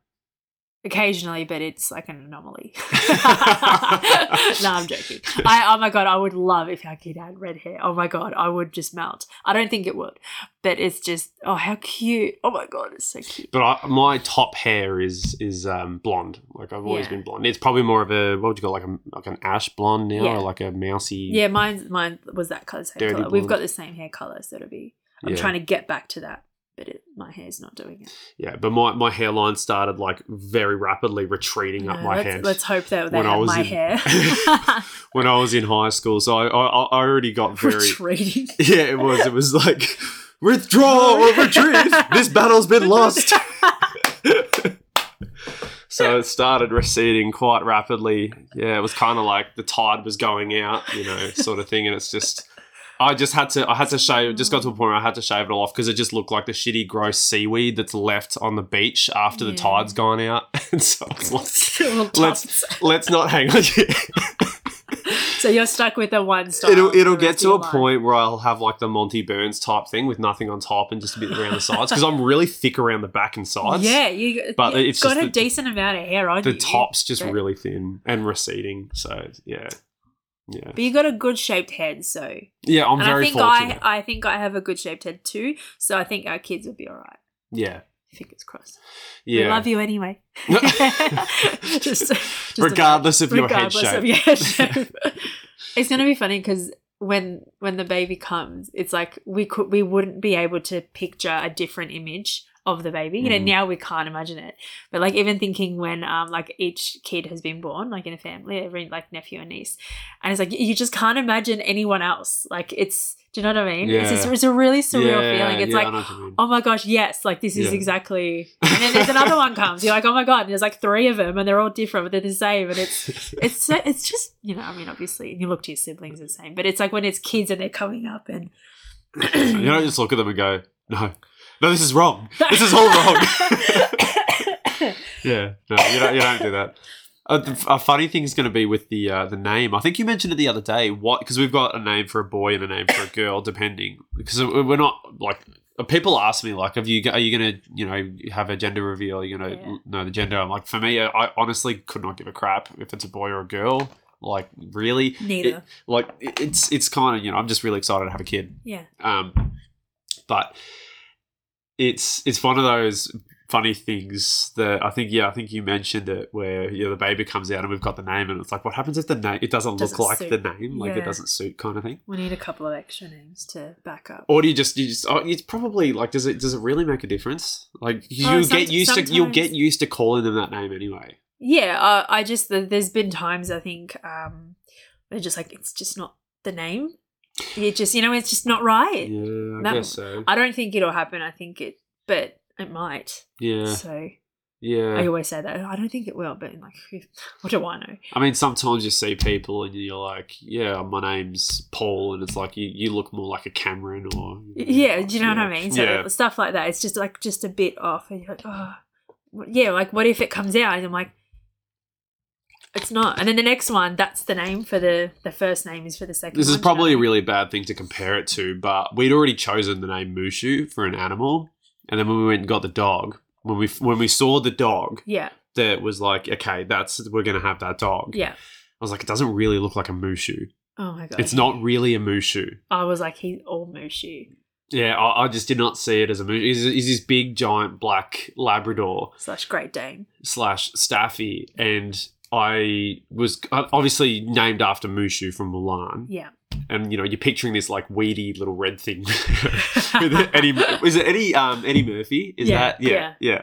Occasionally, but it's like an anomaly. (laughs) (laughs) no, I'm joking. I oh my god, I would love if our kid had red hair. Oh my god, I would just melt. I don't think it would, but it's just oh how cute. Oh my god, it's so cute. But I, my top hair is is um, blonde. Like I've always Yeah. been blonde. It's probably more of a what would you call it, like a like an ash blonde now, Yeah. or like a mousy. Yeah, mine mine was that color. Same color. We've got the same hair color, so it'll be. I'm Yeah. trying to get back to that, but it, my hair's not doing it. Yeah, but my, my hairline started like very rapidly retreating up my let's, head let's hope that when I was my in- hair. (laughs) when I was in high school. So I I, I already got (laughs) very Retreating. (laughs) yeah. It was it was like withdraw or retreat. this battle's been lost. so it started receding quite rapidly. Yeah, it was kind of like the tide was going out, you know, sort of thing. And it's just, I just had to. I had to shave. Just got to a mm. point where I had to shave it all off because it just looked like the shitty, gross seaweed that's left on the beach after the tide's gone out. (laughs) and so I was like, (laughs) let's let's not hang on. (laughs) so you're stuck with the one style. it'll it'll get to a life. point where I'll have like the Monty Burns type thing with nothing on top and just a bit around the sides because I'm really thick around the back and sides. Yeah, you. But it's got a the- decent amount of hair on the you. top's just but- really thin and receding. So yeah, yeah, But you got a good shaped head, so yeah. I'm and I very think fortunate. I I think I have a good shaped head too. So I think our kids will be all right. yeah, Fingers crossed. yeah. We love you anyway. (laughs) (laughs) just, just Regardless of your head shape. of your head shape. it's gonna be funny because when when the baby comes, it's like we could we wouldn't be able to picture a different image of the baby. You know, Mm. now we can't imagine it. But like even thinking when um like each kid has been born, like in a family, every like nephew and niece, and it's like you just can't imagine anyone else. Like it's do you know what I mean? It's just Yeah. it's a really surreal yeah, feeling. It's yeah, like I know what you mean. oh my gosh, yes, like this is Yeah. exactly. (laughs) And then there's another one comes. You're like, oh my god, and there's like three of them, and they're all different, but they're the same. And it's (laughs) it's so, it's just you know, I mean, obviously, you look to your siblings the same, but it's like when it's kids and they're coming up and (coughs) you don't just look at them and go, no, no, this is wrong. This is all wrong. (laughs) (laughs) yeah, no, you don't, you don't do that. Uh, the, a funny thing is going to be with the uh, the name. I think you mentioned it the other day. What? Because we've got a name for a boy and a name for a girl, depending. Because we're not like people ask me like, "Have you? Are you going to you know have a gender reveal? Are you going to Yeah. know the gender?" I'm like, for me, I, I honestly could not give a crap if it's a boy or a girl. Like, really, neither. like it- it's it's kind of you know I'm just really excited to have a kid. yeah, Um, but it's it's one of those funny things that I think yeah I think you mentioned it where yeah the baby comes out and we've got the name and it's like what happens if the name it doesn't, Doesn't look like suit. the name like it doesn't suit kind of thing we need a couple of extra names to back up. or do you just you just oh, it's probably like does it does it really make a difference like you Oh, get used to you'll get used to calling them that name anyway Yeah, uh, I just the, there's been times I think um they're just like it's just not the name. You just you know it's just not right. yeah I That- guess so I don't think it'll happen. I think it, but it might. yeah So Yeah. I always say that. I don't think it will, but like, (laughs) what do I know? I mean, sometimes you see people and you're like, yeah, my name's Paul, and it's like you, you look more like a Cameron or. Yeah, do you know what I mean? So yeah. stuff like that. It's just like just a bit off, and you're like, oh, yeah. Like, what if it comes out and I'm like, it's not. And then the next one, that's the name for the the first name is for the second. This is one, you know probably a what I mean? really bad thing to compare it to, but we'd already chosen the name Mushu for an animal, and then when we went and got the dog, when we when we saw the dog, yeah, that was like, okay, that's we're gonna have that dog. yeah. I was like, it doesn't really look like a Mushu. Oh my god, It's not really a Mushu. I was like, he's all Mushu. Yeah, I, I just did not see it as a Mushu. He's, he's this big giant black Labrador. slash Great Dane. slash Staffy, and I was obviously named after Mushu from Mulan, Yeah, and you know you're picturing this like weedy little red thing. (laughs) (laughs) With Eddie, is it Eddie? Um, Eddie Murphy? Is Yeah, that yeah, yeah?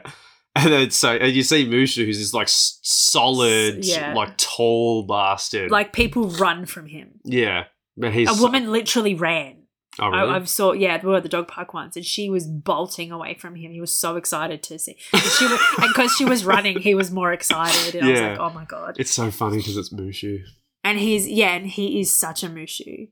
And then so and you see Mushu, who's this like solid, S- yeah. like tall bastard. like people run from him. yeah, but he's A woman literally ran. Oh, really? I, I've saw yeah, we were at the dog park once, and she was bolting away from him. He was so excited to see, and she because (laughs) she was running, he was more excited. And I was Yeah. like, oh my god! it's so funny because it's Mushu. And he's yeah, and he is such a mushu.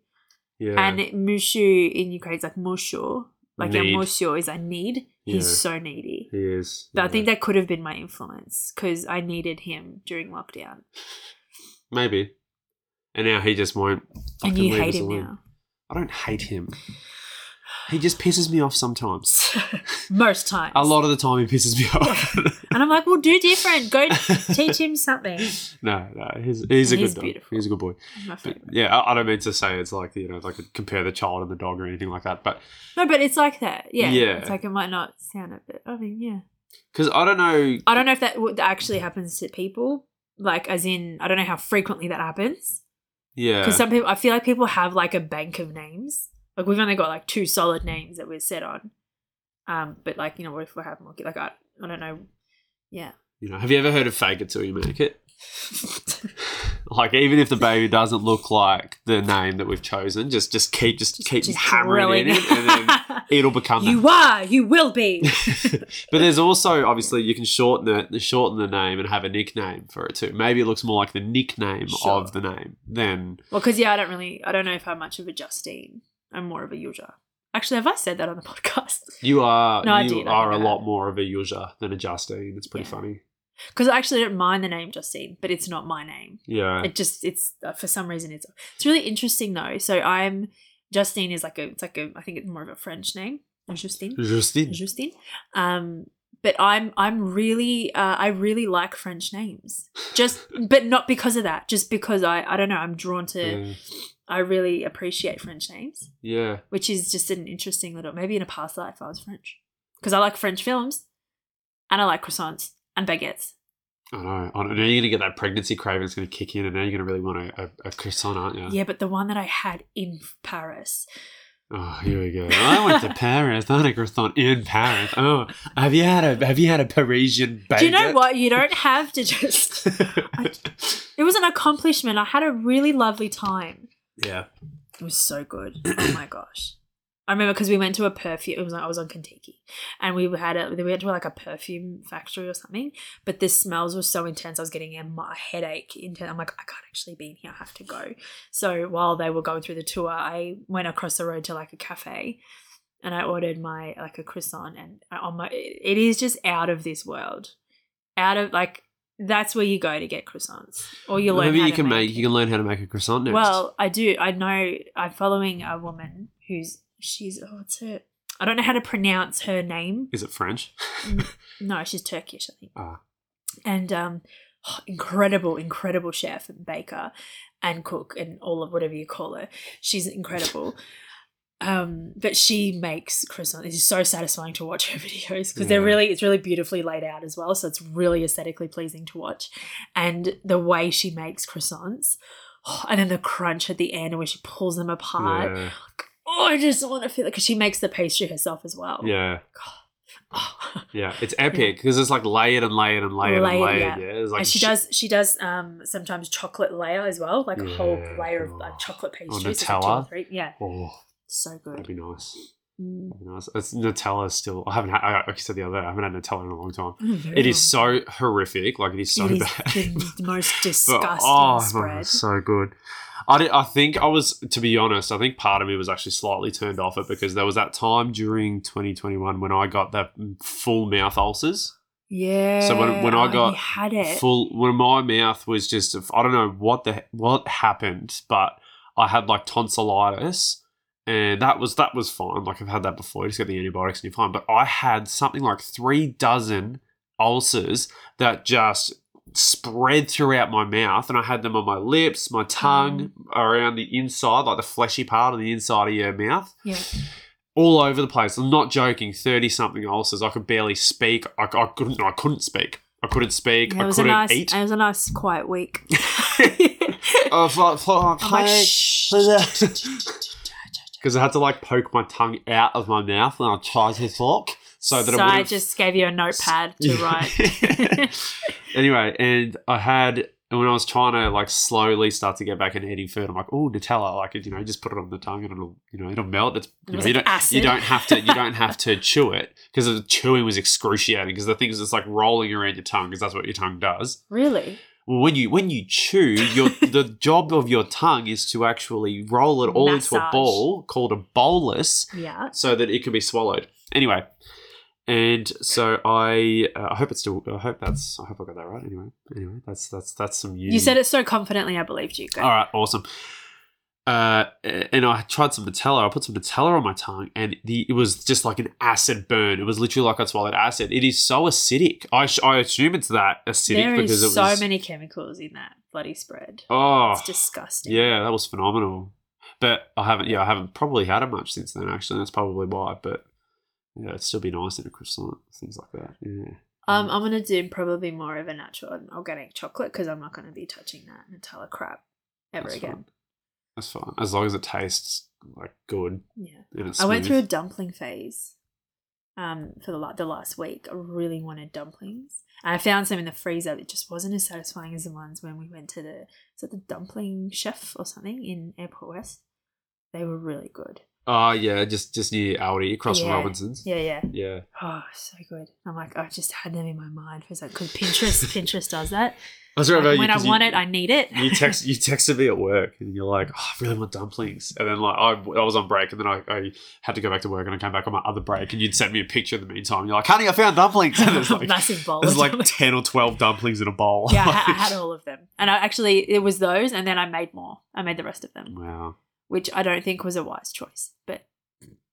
Yeah, And mushu in Ukraine is like mushu, like Need. a mushu is a need. He's Yeah. so needy. he is. But I think that could have been my influence because I needed him during lockdown, maybe. And now he just won't. and you leave hate him alone. now. I don't hate him. He just pisses me off sometimes. (laughs) Most times, A lot of the time, he pisses me off. and I'm like, well, do different. Go (laughs) teach him something. no, no, he's, he's a He's good dog. beautiful. He's a good boy. But, yeah, I, I don't mean to say it's like you know, like compare the child and the dog or anything like that. But No, but it's like that. Yeah. Yeah. It's like it might not sound it, but I mean, yeah. because I don't know, I don't know if that actually happens to people. Like, as in, I don't know how frequently that happens. Yeah, Because some people, I feel like people have like a bank of names. Like, we've only got like two solid names that we're set on. Um, but like, you know, what if we have more? Like, I, I don't know. Yeah. you know, have you ever heard of fake it till you make it? (laughs) (laughs) Like even if the baby doesn't look like the name that we've chosen, just just keep just, keep Just hammering it in, and then (laughs) it'll become. you that. are, you will be. (laughs) but there's also obviously you can shorten the shorten the name and have a nickname for it too. Maybe it looks more like the nickname Sure. of the name than Well, because yeah, I don't really, I don't know if I'm much of a Justine. I'm more of a Yuzha. Actually, have I said that on the podcast? You are No, I you did, I are a lot more of a Yuzha than a Justine. It's pretty Yeah. funny. Because I actually don't mind the name Justine, but it's not my name. Yeah. It just it's uh, for some reason it's it's really interesting though. So I'm Justine is like a it's like a I think it's more of a French name. Justine. Justine. Justine. Um, but I'm I'm really uh, I really like French names. Just but not because of that. Just because I I don't know. I'm drawn to. Yeah. I really appreciate French names, yeah. which is just an interesting little. Maybe in a past life I was French because I like French films, and I like croissants and baguettes. I know. I know. You're gonna get that pregnancy craving. It's gonna kick in, and now you're gonna really want a, a, a croissant, aren't you? Yeah, but the one that I had in Paris. Oh, here we go. I went to (laughs) Paris. I had a croissant in Paris. Oh, have you had a Have you had a Parisian baguette? Do you know what? You don't have to just. (laughs) It was an accomplishment. I had a really lovely time. yeah. It was so good. (clears throat) Oh my gosh. I remember because we went to a perfume. It was like I was on Kentucky, and we had a we went to like a perfume factory or something. But the smells were so intense. I was getting a, a headache. Intense. I'm like, I can't actually be in here. I have to go. So while they were going through the tour, I went across the road to like a cafe, and I ordered my like a croissant. And uh, on my, it is just out of this world. Out of like that's where you go to get croissants, or you learn. Maybe how you can make make. You can learn how to make a croissant next. well, I do. I know. I'm following a woman who's she's oh, what's her? I don't know how to pronounce her name. is it French? (laughs) No, she's Turkish, I think. Ah. And um, incredible, incredible chef and baker and cook and all of whatever you call her. She's incredible. Um, but she makes croissants. It's so satisfying to watch her (laughs) videos because they're really, it's really beautifully laid out as well. So it's really aesthetically pleasing to watch. And the way she makes croissants, and then the crunch at the end where she pulls them apart. yeah. Oh, I just want to feel it because she makes the pastry herself as well. Yeah. Oh. Yeah. It's (laughs) epic because it's like layered and layered and layered and Layered, layered. yeah. Yeah. Like and she sh- does she does um sometimes chocolate layer as well, like a whole layer of Oh. like chocolate Or pastry. so like Nutella. Yeah, Oh, so that'd good. be nice. Mm. That'd be nice. It's Nutella still. I haven't had. I- Like you said the other day, I haven't had Nutella in a long time. Mm, very It is so horrific. Like it is so It is bad. the, most (laughs) But, disgusting oh, spread. so good. I, did, I think I was, to be honest, I think part of me was actually slightly turned off it because there was that time during 2021 when I got that full mouth ulcers. Yeah. So when- when I got had it. Full when my mouth was just I don't know what the what happened, but I had like tonsillitis, and that was that was fine. Like I've had that before. You just get the antibiotics and you're fine. But I had something like three dozen ulcers that just spread throughout my mouth and I had them on my lips, my tongue, around the inside, like the fleshy part on the inside of your mouth yeah. all over the place. I'm not joking. Thirty something ulcers. I could barely speak. I, I couldn't. I couldn't speak. I couldn't speak. Yeah, it I was a couldn't nice. eat. It was a nice quiet week. Oh, fuck, fuck, I'm like, Because I had to like poke my tongue out of my mouth when I tried to talk, so that so I just gave you a notepad to write. Anyway, and I had. And when I was trying to like slowly start to get back into eating food, I'm like, oh, Nutella, like you know, just put it on the tongue and it'll, you know, it'll melt. It's you, know, you don't, acid. you don't have to, you don't have to (laughs) chew it because the chewing was excruciating. Because the thing is, it's like rolling around your tongue because that's what your tongue does. really? Well, when you when you chew, your (laughs) the job of your tongue is to actually roll it all into a ball called a bolus, Yeah. so that it can be swallowed. Anyway, and so I uh, I hope it's still I hope that's I hope I got that right. Anyway, anyway, that's that's that's some uni. You said it so confidently. I believed you. Go. All right, awesome. Uh, and I tried some Nutella. I put some Nutella on my tongue, and the it was just like an acid burn. It was literally like I swallowed acid. It is so acidic. I, sh- I assume it's that acidic There because is so was many chemicals in that bloody spread. Oh, It's disgusting. yeah, that was phenomenal. But I haven't, yeah, I haven't probably had it much since then. Actually, that's probably why. But yeah, it'd still be nice in a croissant, things like that. Yeah. Um, I'm gonna do probably more of a natural and organic chocolate because I'm not gonna be touching that Nutella crap ever That's again. fine. That's fine as long as it tastes like good Yeah. I went through a dumpling phase. Um, for the the last week, I really wanted dumplings. And I found some in the freezer that just wasn't as satisfying as the ones when we went to the is it the dumpling chef or something in Airport West. They were really good. Oh yeah, just just near Aldi, across from Yeah. Robinsons. Yeah, yeah. Yeah. Oh, so good. I'm like, oh, I just had them in my mind for a second because Pinterest, (laughs) Pinterest does that. I was right about Like, you, when I 'cause you- want it, I need it. you text (laughs) you texted me at work and you're like, oh, I really want dumplings. And then like I, I was on break and then I, I had to go back to work and I came back on my other break and you'd send me a picture in the meantime. You're like, honey, I found dumplings. And there's like (laughs) Massive bowl. there's like ten or twelve dumplings in a bowl. yeah, I, ha- I had all of them, and I actually it was those, and then I made more. I made the rest of them, wow. Which I don't think was a wise choice, but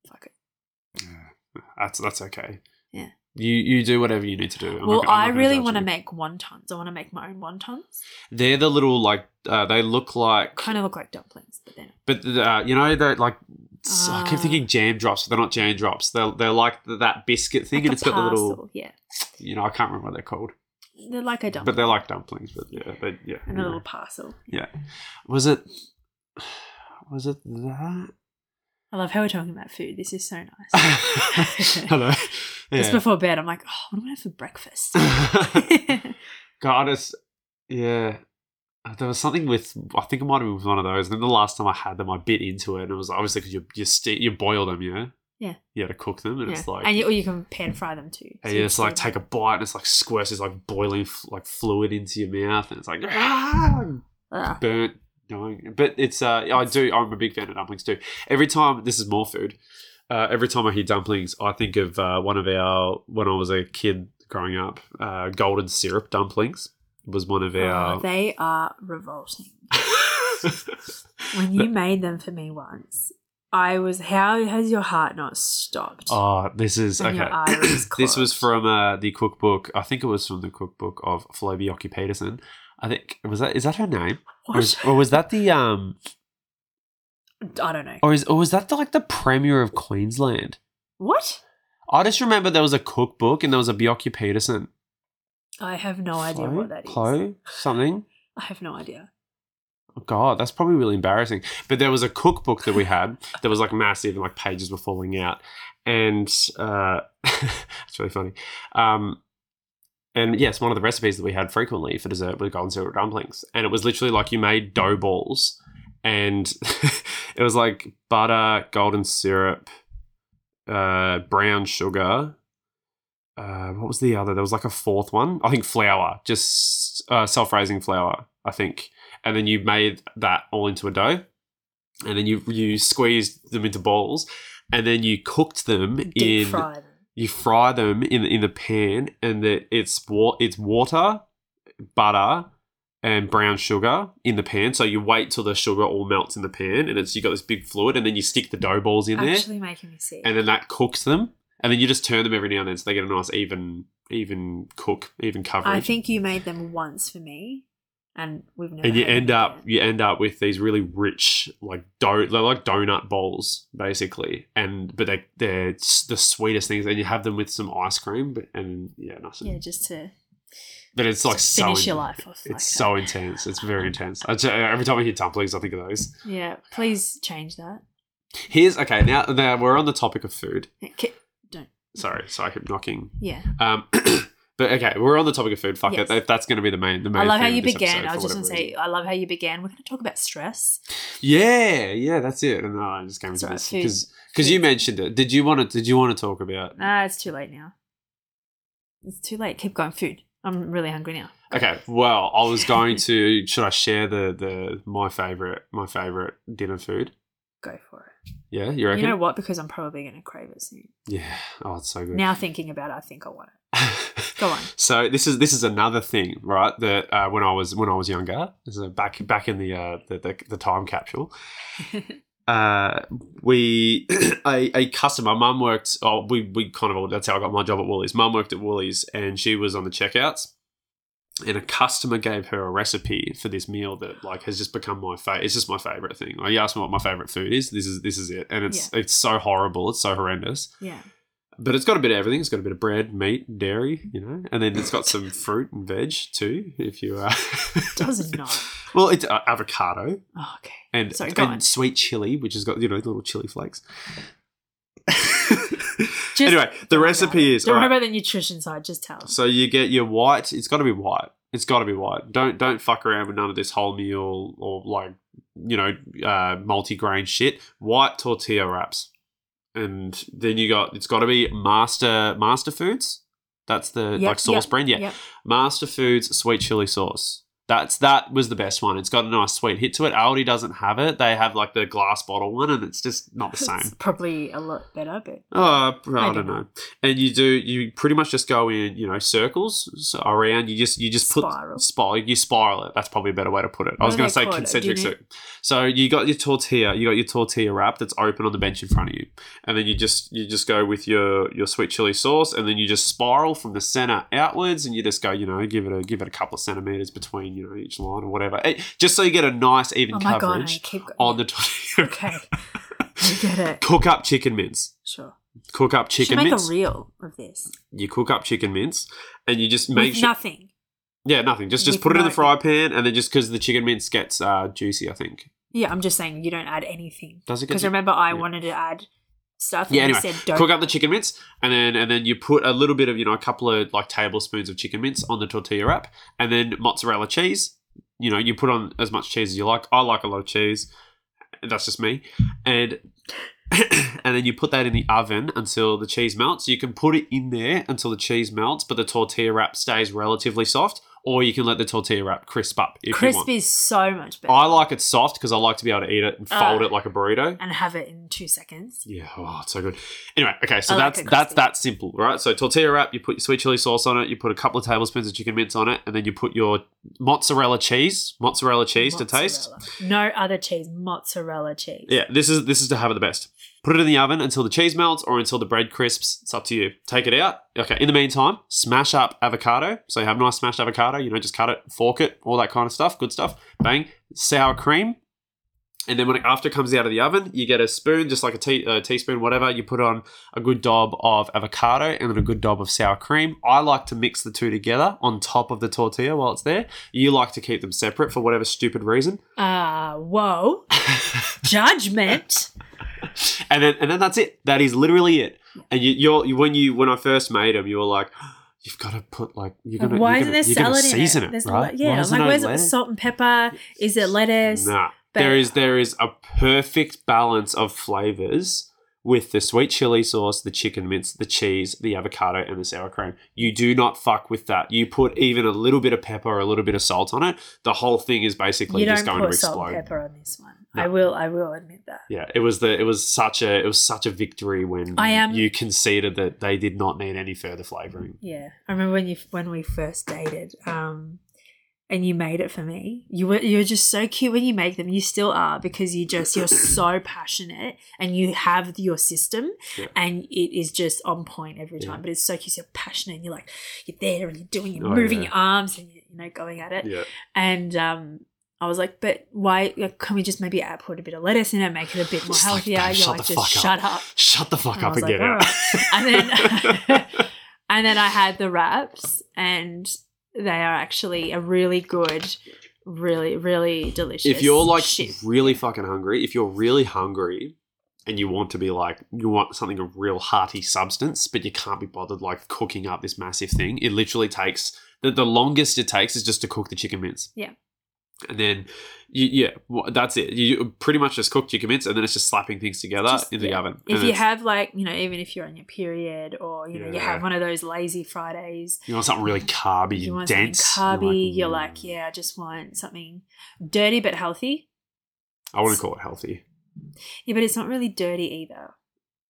fuck it. Yeah. That's that's okay. Yeah. You you do whatever you need to do. I'm well, I not gonna really want to make wontons. I want to make my own wontons. They're the little like uh, they look like Kind of look like dumplings, but then But uh, you know that like I keep Ah. thinking jam drops, but they're not jam drops. They're they're like th- that biscuit thing, like and it's got the little yeah, you know I can't remember what they're called, they're like a dumpling, but they're like dumplings. But yeah, but yeah. and a little parcel. Yeah. Was it? Was it that? I love how we're talking about food. This is so nice. (laughs) Hello. (laughs) Just before bed, I'm like, oh, what do I have for breakfast? (laughs) God, it's yeah. Uh, There was something with I think it might have been with one of those. And then the last time I had them, I bit into it, and it was obviously because you you ste- you boil them, yeah. Yeah. You had to cook them, and yeah. it's like and you, or you can pan fry them too. And So you just like take a bite and it's like squirts this like boiling f- like fluid into your mouth and it's like ah, burnt. Going. But it's uh I do I'm a big fan of dumplings too. Every time this is more food. Uh, every time I hear dumplings, I think of uh, one of our when I was a kid growing up. Uh, golden syrup dumplings was one of Oh, our. they are revolting. (laughs) When you made them for me once, I was how has your heart not stopped? oh, this is And okay. (clears throat) this was from uh, the cookbook. I think it was from the cookbook of Flo Bjelke-Petersen. I think was that is that her name? Or, is, or was that the um I don't know. or is or was that the, like the premier of Queensland? What? I just remember there was a cookbook and there was a Bjelke-Petersen. I have no idea what that is. Chloe? Something. I have no idea. Oh, God, that's probably really embarrassing. But there was a cookbook that we had (laughs) that was like massive and like pages were falling out. And uh, (laughs) it's really funny. Um, and yes, one of the recipes that we had frequently for dessert was golden syrup dumplings. And it was literally like you made dough balls and (laughs) it was like butter, golden syrup, uh, brown sugar. Uh, what was the other? There was like a fourth one. I think flour, just uh, self-raising flour. I think, and then you made that all into a dough, and then you you squeezed them into balls, and then you cooked them Deep in. fry them. You fry them in in the pan, and the, it's wa- it's water, butter, and brown sugar in the pan. So you wait till the sugar all melts in the pan, and it's you got this big fluid, and then you stick the dough balls in there Actually making me sick. and then that cooks them, and then you just turn them every now and then so they get a nice even even cook, even coverage. I think you made them once for me, and we've never. and you end up you end up with these really rich like dough they're like donut bowls basically and but they they're the sweetest things and you have them with some ice cream but, and yeah nice Yeah, just to but it's like just so finish in- your life off. it's like so intense it's very intense I ju- every time I hear dumplings I think of those. Yeah, please change that. here's okay now now we're on the topic of food Don't. sorry sorry I keep knocking Yeah. Um, (clears throat) but okay, we're on the topic of food. Fuck Yes. it. That's going to be the main, the main. I love how you began. I was just going to say, I love how you began. We're going to talk about stress. Yeah, yeah, that's it. And I just came That's into right, this because because you mentioned it. Did you want to? Did you want to talk about? Nah, it's too late now. It's too late. Keep going. Food. I'm really hungry now. Okay, well, I was going (laughs) to. should I share the the my favorite my favorite dinner food? Go for it. Yeah, you reckon? You know what? Because I'm probably going to crave it soon. yeah. Oh, it's so good. Now thinking about it, I think I want it. Go on. So this is this is another thing, right? That uh, when I was when I was younger, this is back back in the uh, the, the the time capsule. (laughs) uh, we (clears throat) a, a customer, mum worked. Oh, we we kind of all that's how I got my job at Woolies. Mum worked at Woolies, and she was on the checkouts. And a customer gave her a recipe for this meal that like has just become my favorite. It's just my favorite thing. Like you asked me what my favorite food is. This is this is it, and it's it's so horrible. It's so horrendous. yeah. But it's got a bit of everything. It's got a bit of bread, meat, dairy, you know, and then it's got some (laughs) fruit and veg too. If you uh, (laughs) Does not. (laughs) well, it's uh, avocado Oh, okay. and, Sorry, and on. sweet chili, which has got you know little chili flakes. Just anyway, the recipe is Don't worry right, about the nutrition side. Just tell us. so you get your white. It's got to be white. It's got to be white. Don't don't fuck around with none of this whole meal or like you know, uh, multi-grain shit. White tortilla wraps, and then you got it's got to be Master MasterFoods. That's the Yep, like sauce yep, brand, yeah. Yep. MasterFoods sweet chili sauce. That's that was the best one. It's got a nice sweet hit to it. Aldi doesn't have it. They have like the glass bottle one, and it's just not the same. It's probably a lot better, but Oh, I, I don't don't know. And you do you pretty much just go in, you know, circles so around. You just you just put Spiral. spiral. You spiral it. That's probably a better way to put it. I was going to say concentric circle. So you got your tortilla. You got your tortilla wrap that's open on the bench in front of you, and then you just you just go with your your sweet chili sauce, and then you just spiral from the center outwards, and you just go, you know, give it a give it a couple of centimeters between you know each line or whatever, Eh, just so you get a nice even oh god, coverage keep going. on the tortilla. okay, I get it. Cook up chicken mince. Sure. Cook up Should chicken make mince. Make a reel of this you cook up chicken mince, and you just make with sure. nothing. Yeah, nothing. Just just With put it in the fry pan, and then just because the chicken mince gets uh, juicy, I think. Yeah, I'm just saying you don't add anything Does it because remember I yeah. wanted to add stuff. Yeah, anyway, you said don't cook up the chicken mince, and then and then you put a little bit of you know a couple of like tablespoons of chicken mince on the tortilla wrap, and then mozzarella cheese. You know, you put on as much cheese as you like. I like a lot of cheese. That's just me, and (coughs) and then you put that in the oven until the cheese melts. You can put it in there until the cheese melts, but the tortilla wrap stays relatively soft. Or you can let the tortilla wrap crisp up if you Crisp want. is so much better. I like it soft because I like to be able to eat it and fold Uh, it like a burrito. and have it in two seconds. Yeah, oh, it's so good. Anyway, okay, so I like that's it that's crispy. that simple, right? So tortilla wrap, you put your sweet chili sauce on it, you put a couple of tablespoons of chicken mince on it, and then you put your mozzarella cheese, mozzarella cheese to taste. Mozzarella. No other cheese, mozzarella cheese. Yeah, this is this is to have it the best. Put it in the oven until the cheese melts or until the bread crisps. It's up to you. Take it out. Okay. In the meantime, smash up avocado. So you have nice smashed avocado. You know, just cut it, fork it, all that kind of stuff. Good stuff. Bang. Sour cream. And then when it, after it comes out of the oven, you get a spoon, just like a, tea, a teaspoon, whatever. You put on a good dob of avocado and then a good dob of sour cream. I like to mix the two together on top of the tortilla while it's there. You like to keep them separate for whatever stupid reason. Ah, whoa. (laughs) Judgment. And then and then that's it. That is literally it. And you, you're you, when you when I first made them, you were like, (gasps) you've got to put like you're gonna Why you're isn't gonna, there salad in season it? it, right? yeah, Why I'm like, no where's it? Salt and pepper? Is it lettuce? Nah, But- there is there is a perfect balance of flavors with the sweet chili sauce, the chicken mince, the cheese, the avocado, and the sour cream. You do not fuck with that. You put even a little bit of pepper or a little bit of salt on it. The whole thing is basically You just don't going put to salt explode. and pepper on this one. I will. I will admit that. Yeah, it was the it was such a it was such a victory when I am- you conceded that they did not need any further flavoring. Yeah, I remember when you when we first dated, um, and you made it for me. You were you were just so cute when you make them. You still are because you just you're (coughs) so passionate and you have your system, Yeah. and it is just on point every time. Yeah. But it's so cute. You're passionate. And you're like you're there and you're doing, you're Oh, moving yeah. your arms and you you know going at it. Yeah. And um, I was like, but why like, can we just maybe add, put a bit of lettuce in it, make it a bit more Just like, healthier? babe, you're shut like, the just fuck shut up. Shut the fuck And up and get out. "Alright." (laughs) And then- (laughs) And then I had the wraps, and they are actually a really good, really, really delicious. if you're like shit. really fucking hungry, if you're really hungry and you want to be like you want something of real hearty substance, but you can't be bothered like cooking up this massive thing, it literally takes the, the longest it takes is just to cook the chicken mince. Yeah. And then, you, yeah, that's it. You pretty much just cook chicken commence, and then it's just slapping things together Just- in the yeah. oven. If you have like you know, even if you're on your period or you know you have one of those lazy Fridays, you want something really carby, you want dense, carby. You're "Mm." like, yeah, I just want something dirty but healthy. I wouldn't call it healthy. Yeah, but it's not really dirty either.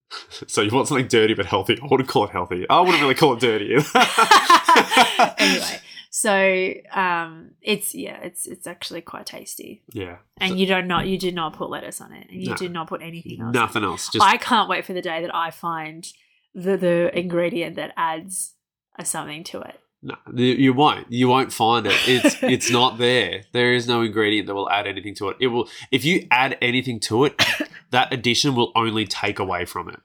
(laughs) So you want something dirty but healthy? I wouldn't call it healthy. I wouldn't really call it dirty. either. (laughs) anyway, so um, it's yeah, it's it's actually quite tasty, yeah, and you don't not you did not put lettuce on it, and you No. did not put anything else. nothing else. Just I can't wait for the day that I find the the ingredient that adds a something to it. no, you won't. You won't find it. It's (laughs) it's not there. There is no ingredient that will add anything to it. It will if you add anything to it, (coughs) that addition will only take away from it.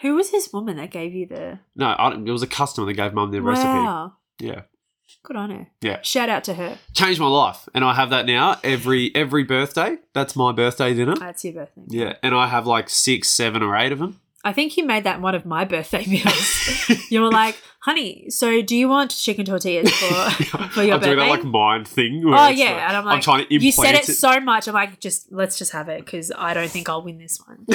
Who was this woman that gave you the No, I, it was a customer that gave mum the recipe. wow? Yeah, Good on her. Yeah. Shout out to her. changed my life, and I have that now every every birthday. That's my birthday dinner. Oh, that's your birthday. Yeah, and I have like six, seven, or eight of them. I think you made that one of my birthday meals. (laughs) you were like, honey, so do you want chicken tortillas for, (laughs) (laughs) for your birthday?" I'm doing that like mind thing. oh yeah, like- and I'm like, I'm trying to you said it so much. I'm like, just let's just have it because I don't think I'll win this one.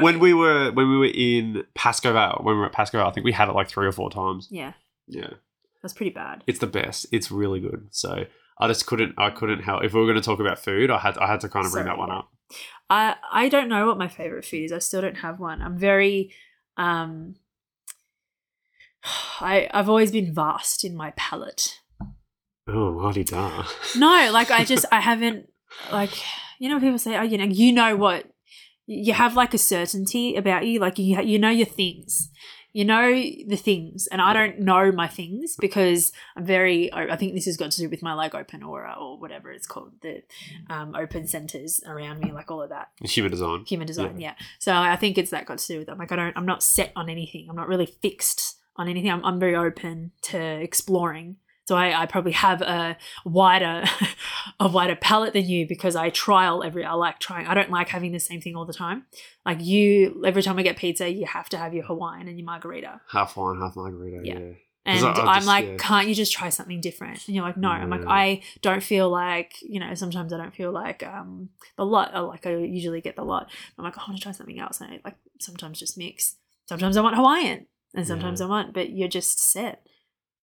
When we were when we were in Pascoe Vale, when we were at Pascoe Vale, I think we had it like three or four times. yeah, Yeah, that's pretty bad. it's the best. It's really good. So I just couldn't. I couldn't help. If we were going to talk about food, I had I had to kind of bring Sorry, that one up. I I don't know what my favorite food is. I still don't have one. I'm very um (sighs) I I've always been vast in my palate. Oh, lottie da. No, like I just I (laughs) haven't like you know people say oh you know you know what you have like a certainty about you like you you know your things. You know the things and I don't know my things because I'm very I think this has got to do with my like open aura or whatever it's called the um, open centers around me like all of that. Human design. human design yeah. so i think it's that got to do with it. Like i don't i'm not set on anything. I'm not really fixed on anything. I'm, I'm very open to exploring so I, I probably have a wider (laughs) a wider palette than you because i trial every i like trying i don't like having the same thing all the time like you every time we get pizza you have to have your hawaiian and your margarita Half wine, half margarita. Yeah. Yeah. and I- I I'm just- like, yeah. can't you just try something different? And you're like, no. I'm like, I don't feel like, you know, sometimes I don't feel like um the lot. Or like I usually get the lot. I'm like, I want to try something else, and I like sometimes just mix. Sometimes I want Hawaiian, and sometimes Yeah. I want, but you're just set,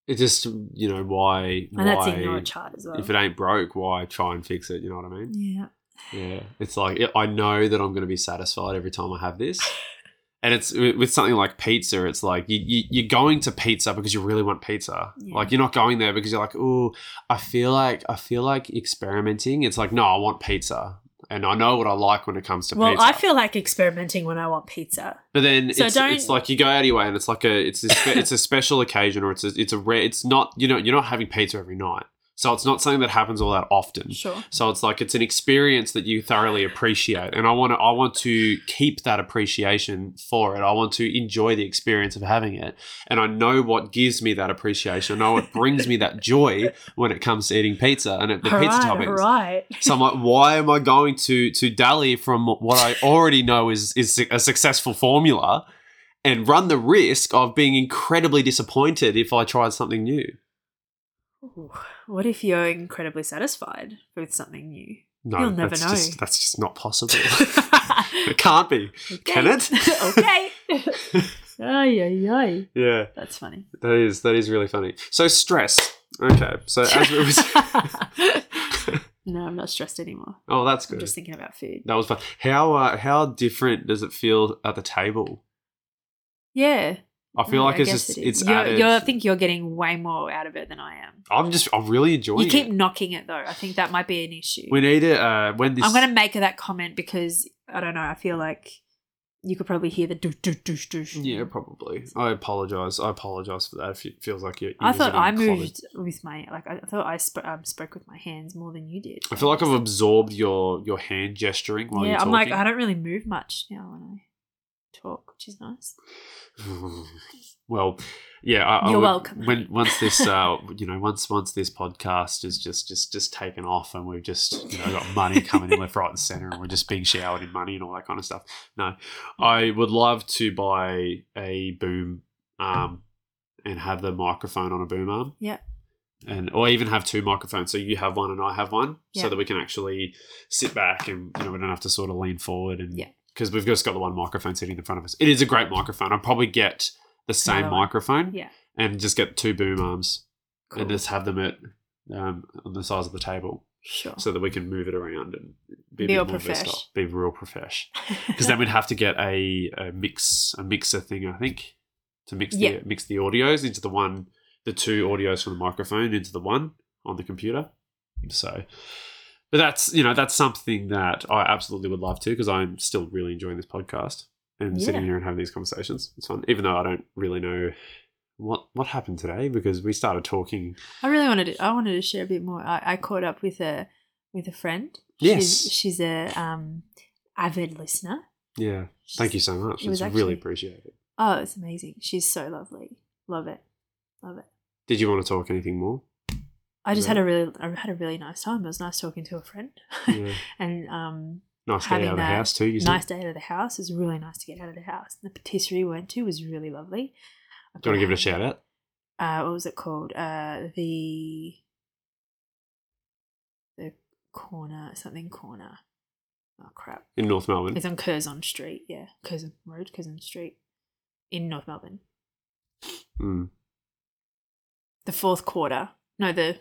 It just you know why and that's why your chart as well. if it ain't broke, why try and fix it? You know what I mean? yeah, Yeah, it's like I know that I'm going to be satisfied every time I have this, (laughs) and it's with something like pizza. It's like you, you you're going to pizza because you really want pizza. Yeah. Like you're not going there because you're like, oh, I feel like I feel like experimenting. It's like no, I want pizza, and I know what I like when it comes to well, pizza. Well, I feel like experimenting when I want pizza. But then So it's, don't- it's like you go out of your way, and it's like a it's a (laughs) it's a special occasion, or it's a, it's a rare. It's not you know you're not having pizza every night, so it's not something that happens all that often. Sure. So it's like it's an experience that you thoroughly appreciate, and I want to I want to keep that appreciation for it. I want to enjoy the experience of having it, and I know what gives me that appreciation. I know what brings me that joy when it comes to eating pizza and it, the All pizza right, toppings. right. So I'm like, why am I going to to dally from what I already know is is a successful formula, and run the risk of being incredibly disappointed if I tried something new? Ooh, What if you're incredibly satisfied with something new? No, You'll never that's know. Just, that's just not possible. (laughs) it can't be. Can it? (laughs) okay. (laughs) ay, ay, ay. Yeah, That's funny. that is that is really funny. So stress. Okay, so as it was. no, I'm not stressed anymore. oh, that's I'm good. just thinking about food. That was fun. How uh, how different does it feel at the table? Yeah. I feel like it's just it it's You're, added. you're, I think you're getting way more out of it than I am. I'm just I'm really enjoying You keep it. knocking it though. I think that might be an issue. We need it uh, when this. I'm going to make that comment because I don't know. I feel like you could probably hear the douche, douche, douche, douche. Yeah, probably. I apologize. I apologize for that. If it feels like you're. I thought I clotted. moved with my like I thought I sp- um, spoke with my hands more than you did. I feel like I've absorbed your your hand gesturing while yeah, you're talking. I'm like I don't really move much now when I talk, which is nice. (laughs) well, yeah. I, I You're would- welcome, When once this, (laughs) uh, you know, once once this podcast is just just just taken off, and we've just you know got money coming in left, right, and center, and we're just being showered in money and all that kind of stuff. No, I would love to buy a boom, um, and have the microphone on a boom arm. Yeah. And or even have two microphones, so you have one and I have one, Yeah. so that we can actually sit back and you know we don't have to sort of lean forward and Yeah. Because we've just got the one microphone sitting in front of us. It is a great microphone. I'll probably get the same Another one. microphone Yeah. and just get two boom arms Cool. and just have them at um, on the size of the table Sure. so that we can move it around and be, Be a all bit more profesh. versatile, be real profesh. (laughs) Because then we'd have to get a, a mix a mixer thing, I think, to mix Yeah. the mix the audios into the one, the two audios from the microphone into the one on the computer. So, but that's you know that's something that I absolutely would love to because I'm still really enjoying this podcast and sitting here and having these conversations. It's fun, even though I don't really know what what happened today because we started talking. I really wanted to. I wanted to share a bit more. I, I caught up with a with a friend. Yes. she's, she's a um avid listener. Yeah, thank you so much. It was It's really actually- appreciated. Oh, it's amazing. She's so lovely. Love it. Love it. Did you want to talk anything more? I just Yeah. had a really, I had a really nice time. It was nice talking to a friend, Yeah. (laughs) and um, Nice having out of the house too. Nice day out of the house. It was really nice to get out of the house. The patisserie we went to was really lovely. Do you want to give it a shout out? Uh, what was it called? Uh, the the corner something corner. Oh crap! In North Melbourne. It's on Curzon Street. Yeah, Curzon Road, Curzon Street, in North Melbourne. Mm. The fourth quarter. No, the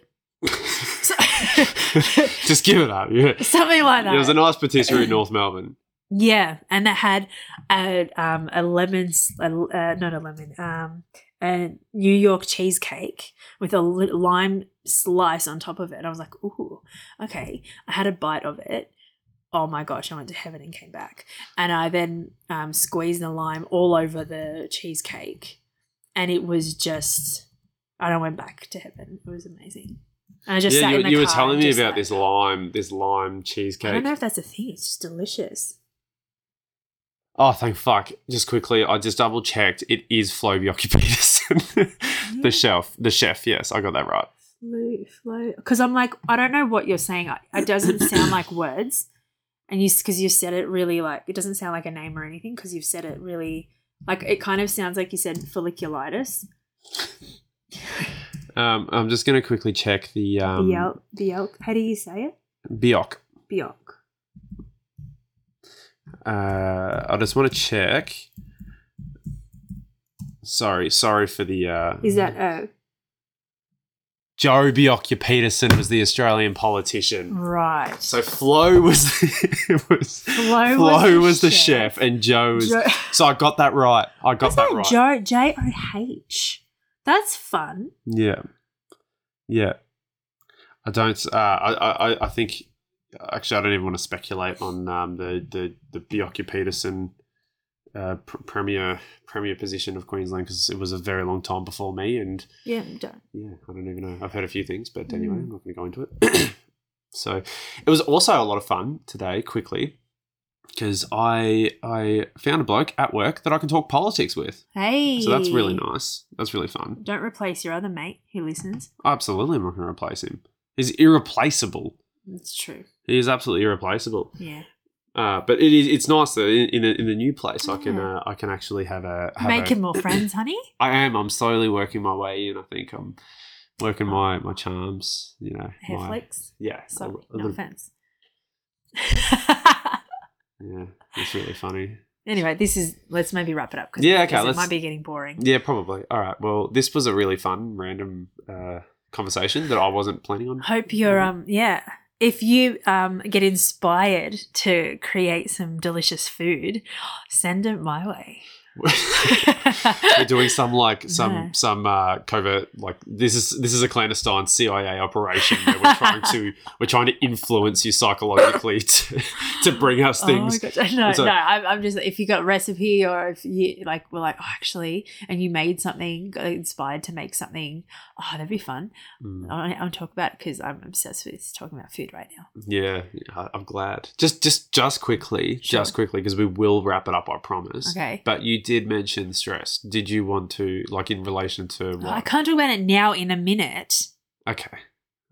(laughs) Just give it up. Yeah. something like that. There was a nice patisserie in North Melbourne. Yeah, and it had a um a lemon, a, uh, not a lemon, um, a New York cheesecake with a lime slice on top of it. I was like, ooh, okay. I had a bite of it. Oh my gosh, I went to heaven and came back. And I then um, squeezed the lime all over the cheesecake, and it was just. I went back to heaven. It was amazing. And I just yeah, you, you were telling me about like- this lime, this lime cheesecake. I don't know if that's a thing. It's just delicious. Oh, thank fuck! Just quickly, I just double checked. It is Flo Bjorky Peterson, the chef. The chef. Yes, I got that right. Flow, flow. Because I'm like, I don't know what you're saying. It doesn't sound like words, and you because you said it really like it doesn't sound like a name or anything because you've said it really like it kind of sounds like you said folliculitis. Um, I'm just going to quickly check the um, Biel, Biel. How do you say it? Bjork. Bjork. Uh, I just want to check. Sorry, sorry for the. Uh, Is that a Joe Bjork Peterson was the Australian politician. right? So Flo was the, (laughs) was Flo Flo was the was the chef. chef, and Joe was. So I got that right. I got What's that that? right. Joe J O H. That's fun. Yeah, yeah. I don't. Uh, I, I. I think. Actually, I don't even want to speculate on um, the the the Bjelke-Petersen uh, pr- premier premier position of Queensland because it was a very long time before me, and Yeah, don't. yeah, I don't even know. I've heard a few things, but anyway, Mm. I'm not going to go into it. (clears throat) so, it was also a lot of fun today. Quickly, because I I found a bloke at work that I can talk politics with. Hey. So that's really nice. That's really fun. Don't replace your other mate who listens. Absolutely, I'm not going to replace him. He's irreplaceable. That's true. He is absolutely irreplaceable. Yeah. Uh, but it is it's nice that in in a, in the new place I can uh, I can actually have a have Making a, more friends, honey. (clears throat) I am. I'm slowly working my way in. I think I'm working my my charms. You know, Hair my, flicks. yeah, a, a no little- offense. (laughs) yeah, it's really funny. anyway, this is let's maybe wrap it up because Yeah, okay, it might be getting boring. Yeah, probably. All right. Well, this was a really fun random uh, conversation that I wasn't planning on. Hope you're um yeah. If you um get inspired to create some delicious food, send it my way. (laughs) We're doing some like some some uh, covert like this is this is a clandestine CIA operation where we're trying to (laughs) we're trying to influence you psychologically (laughs) to, to bring us things. Oh my gosh. No, a- no. I'm, I'm just if you got a recipe or if you like, we're like, oh, actually, and you made something, got inspired to make something. Oh, that'd be fun. Mm, I want to talk about because I'm obsessed with talking about food right now. yeah, yeah, I'm glad. Just just just quickly, Sure. just quickly because we will wrap it up. I promise. Okay. But you did mention stress. Did you want to like in relation to what? I can't talk about it now in a minute. Okay.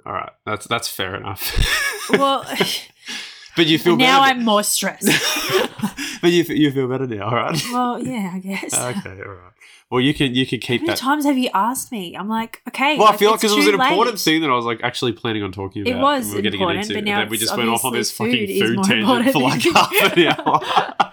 All right. That's that's fair enough. Well, (laughs) but you (laughs) feel now better. I'm more stressed. (laughs) but you you feel better now, all right? well, yeah, I guess. okay, all right. Well, you can you can keep How many that. times have you asked me? I'm like, okay. Well, I feel like because it was an too important late. thing that I was like actually planning on talking about. It was we were getting important, into, but and now we just went off on this fucking food food tangent for like half an hour.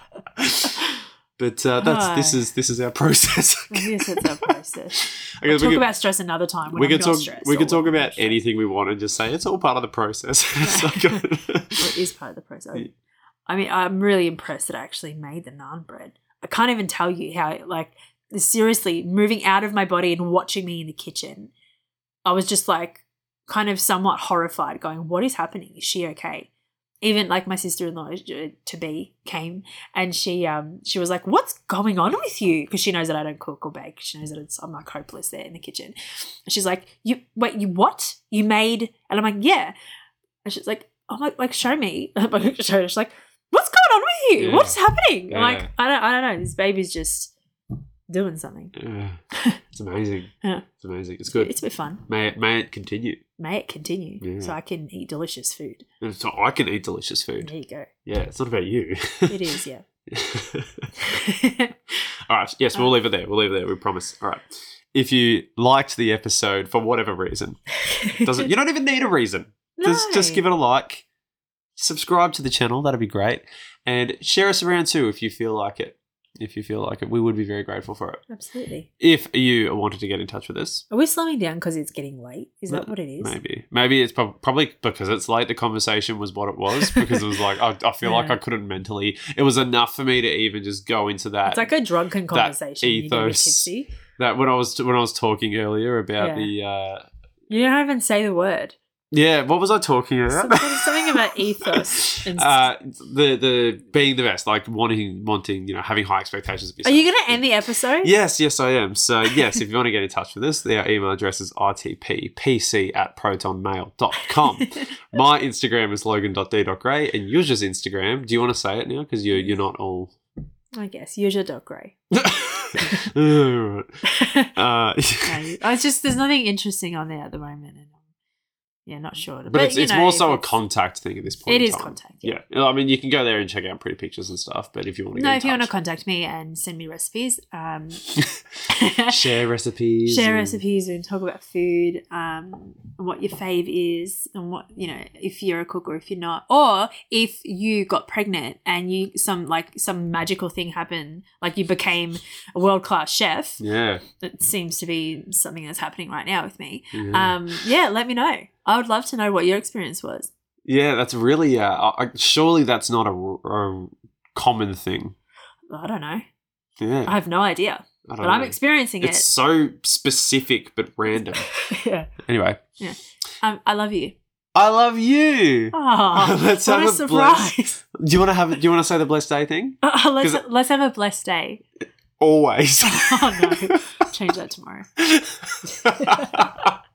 But uh, that's this is this is our process. I guess it's a process. I We'll (laughs) talk could, about stress another time. When we could talk we could talk about stressed. anything we want and just say it's all part of the process. (laughs) Yeah. like- (laughs) Well, it is part of the process. Yeah. I mean, I'm really impressed that I actually made the naan bread. I can't even tell you how, like, seriously, moving out of my body and watching me in the kitchen, I was just like, kind of somewhat horrified, going, "What is happening? Is she okay?" Even like my sister-in-law uh, to be came and she um she was like, "What's going on with you?" Because she knows that I don't cook or bake. She knows that it's, I'm like hopeless there in the kitchen. And she's like, "You wait, you what? You made?" And I'm like, "Yeah." And she's like, "Oh my, like show me." I'm (laughs) like, show her. She's like, "What's going on with you? Yeah. What's happening?" I'm like, "I don't, I don't know. This baby's just doing something. Yeah. (laughs) It's amazing. Yeah. It's amazing. It's good. It's a bit fun. May it, may it continue. May it continue Yeah. so I can eat delicious food. And So I can eat delicious food. There you go. Yeah, it's not about you. It is, yeah. (laughs) (laughs) All right. Yes, we'll leave it there. We'll leave it there. We promise. All right. If you liked the episode for whatever reason, doesn't you don't even need a reason. Just just give it a like. Subscribe to the channel. That'd be great. And share us around too if you feel like it. If you feel like it, we would be very grateful for it. Absolutely. If you wanted to get in touch with us, Are we slowing down because it's getting late? Is that what it is? Maybe. Maybe it's prob- probably because it's late. The conversation was what it was because it was like, I, I feel like (laughs) I couldn't mentally. It was enough for me to even just go into that. It's like a drunken conversation. Ethos. that when I was when I was talking earlier about Yeah. the uh You don't even say the word. Yeah what was I talking about Something, something about ethos. (laughs) And uh the the being the best like wanting wanting you know having high expectations of Are you going to end the episode? Yes, yes, I am. So, yes, if you want to get in touch with us, our email address is rtppc at protonmail.com. (laughs) My Instagram is logan.d.gray, and yours is Instagram. Do you want to say it now? Because you're, you're not all. I guess. Grey. (laughs) Uh, No, I just there's nothing interesting on there at the moment, yeah, not sure. but, it's, it's know, more so a contact thing at this point. It is contact. Yeah. I mean, you can go there and check out pretty pictures and stuff, but if you want to No, if you want to contact me and send me recipes, um, (laughs) share recipes. (laughs) share and- recipes and talk about food, um, and what your fave is, and what you know if you're a cook or if you're not, or if you got pregnant and you some like some magical thing happened, like you became a world class chef. Yeah. That seems to be something that's happening right now with me. yeah. Um, yeah, let me know. I would love to know what your experience was. Yeah, that's really. Uh, I, surely that's not a, a common thing. I don't know. Yeah, I have no idea, but don't I'm experiencing It's it. so specific but random. (laughs) yeah. Anyway, Um, I love you. I love you. Oh, (laughs) Let's what have a a surprise! (laughs) Do you want to have? Do you want to say the blessed day thing? Uh, let's 'Cause- let's have a blessed day. Always. Oh no, change that tomorrow.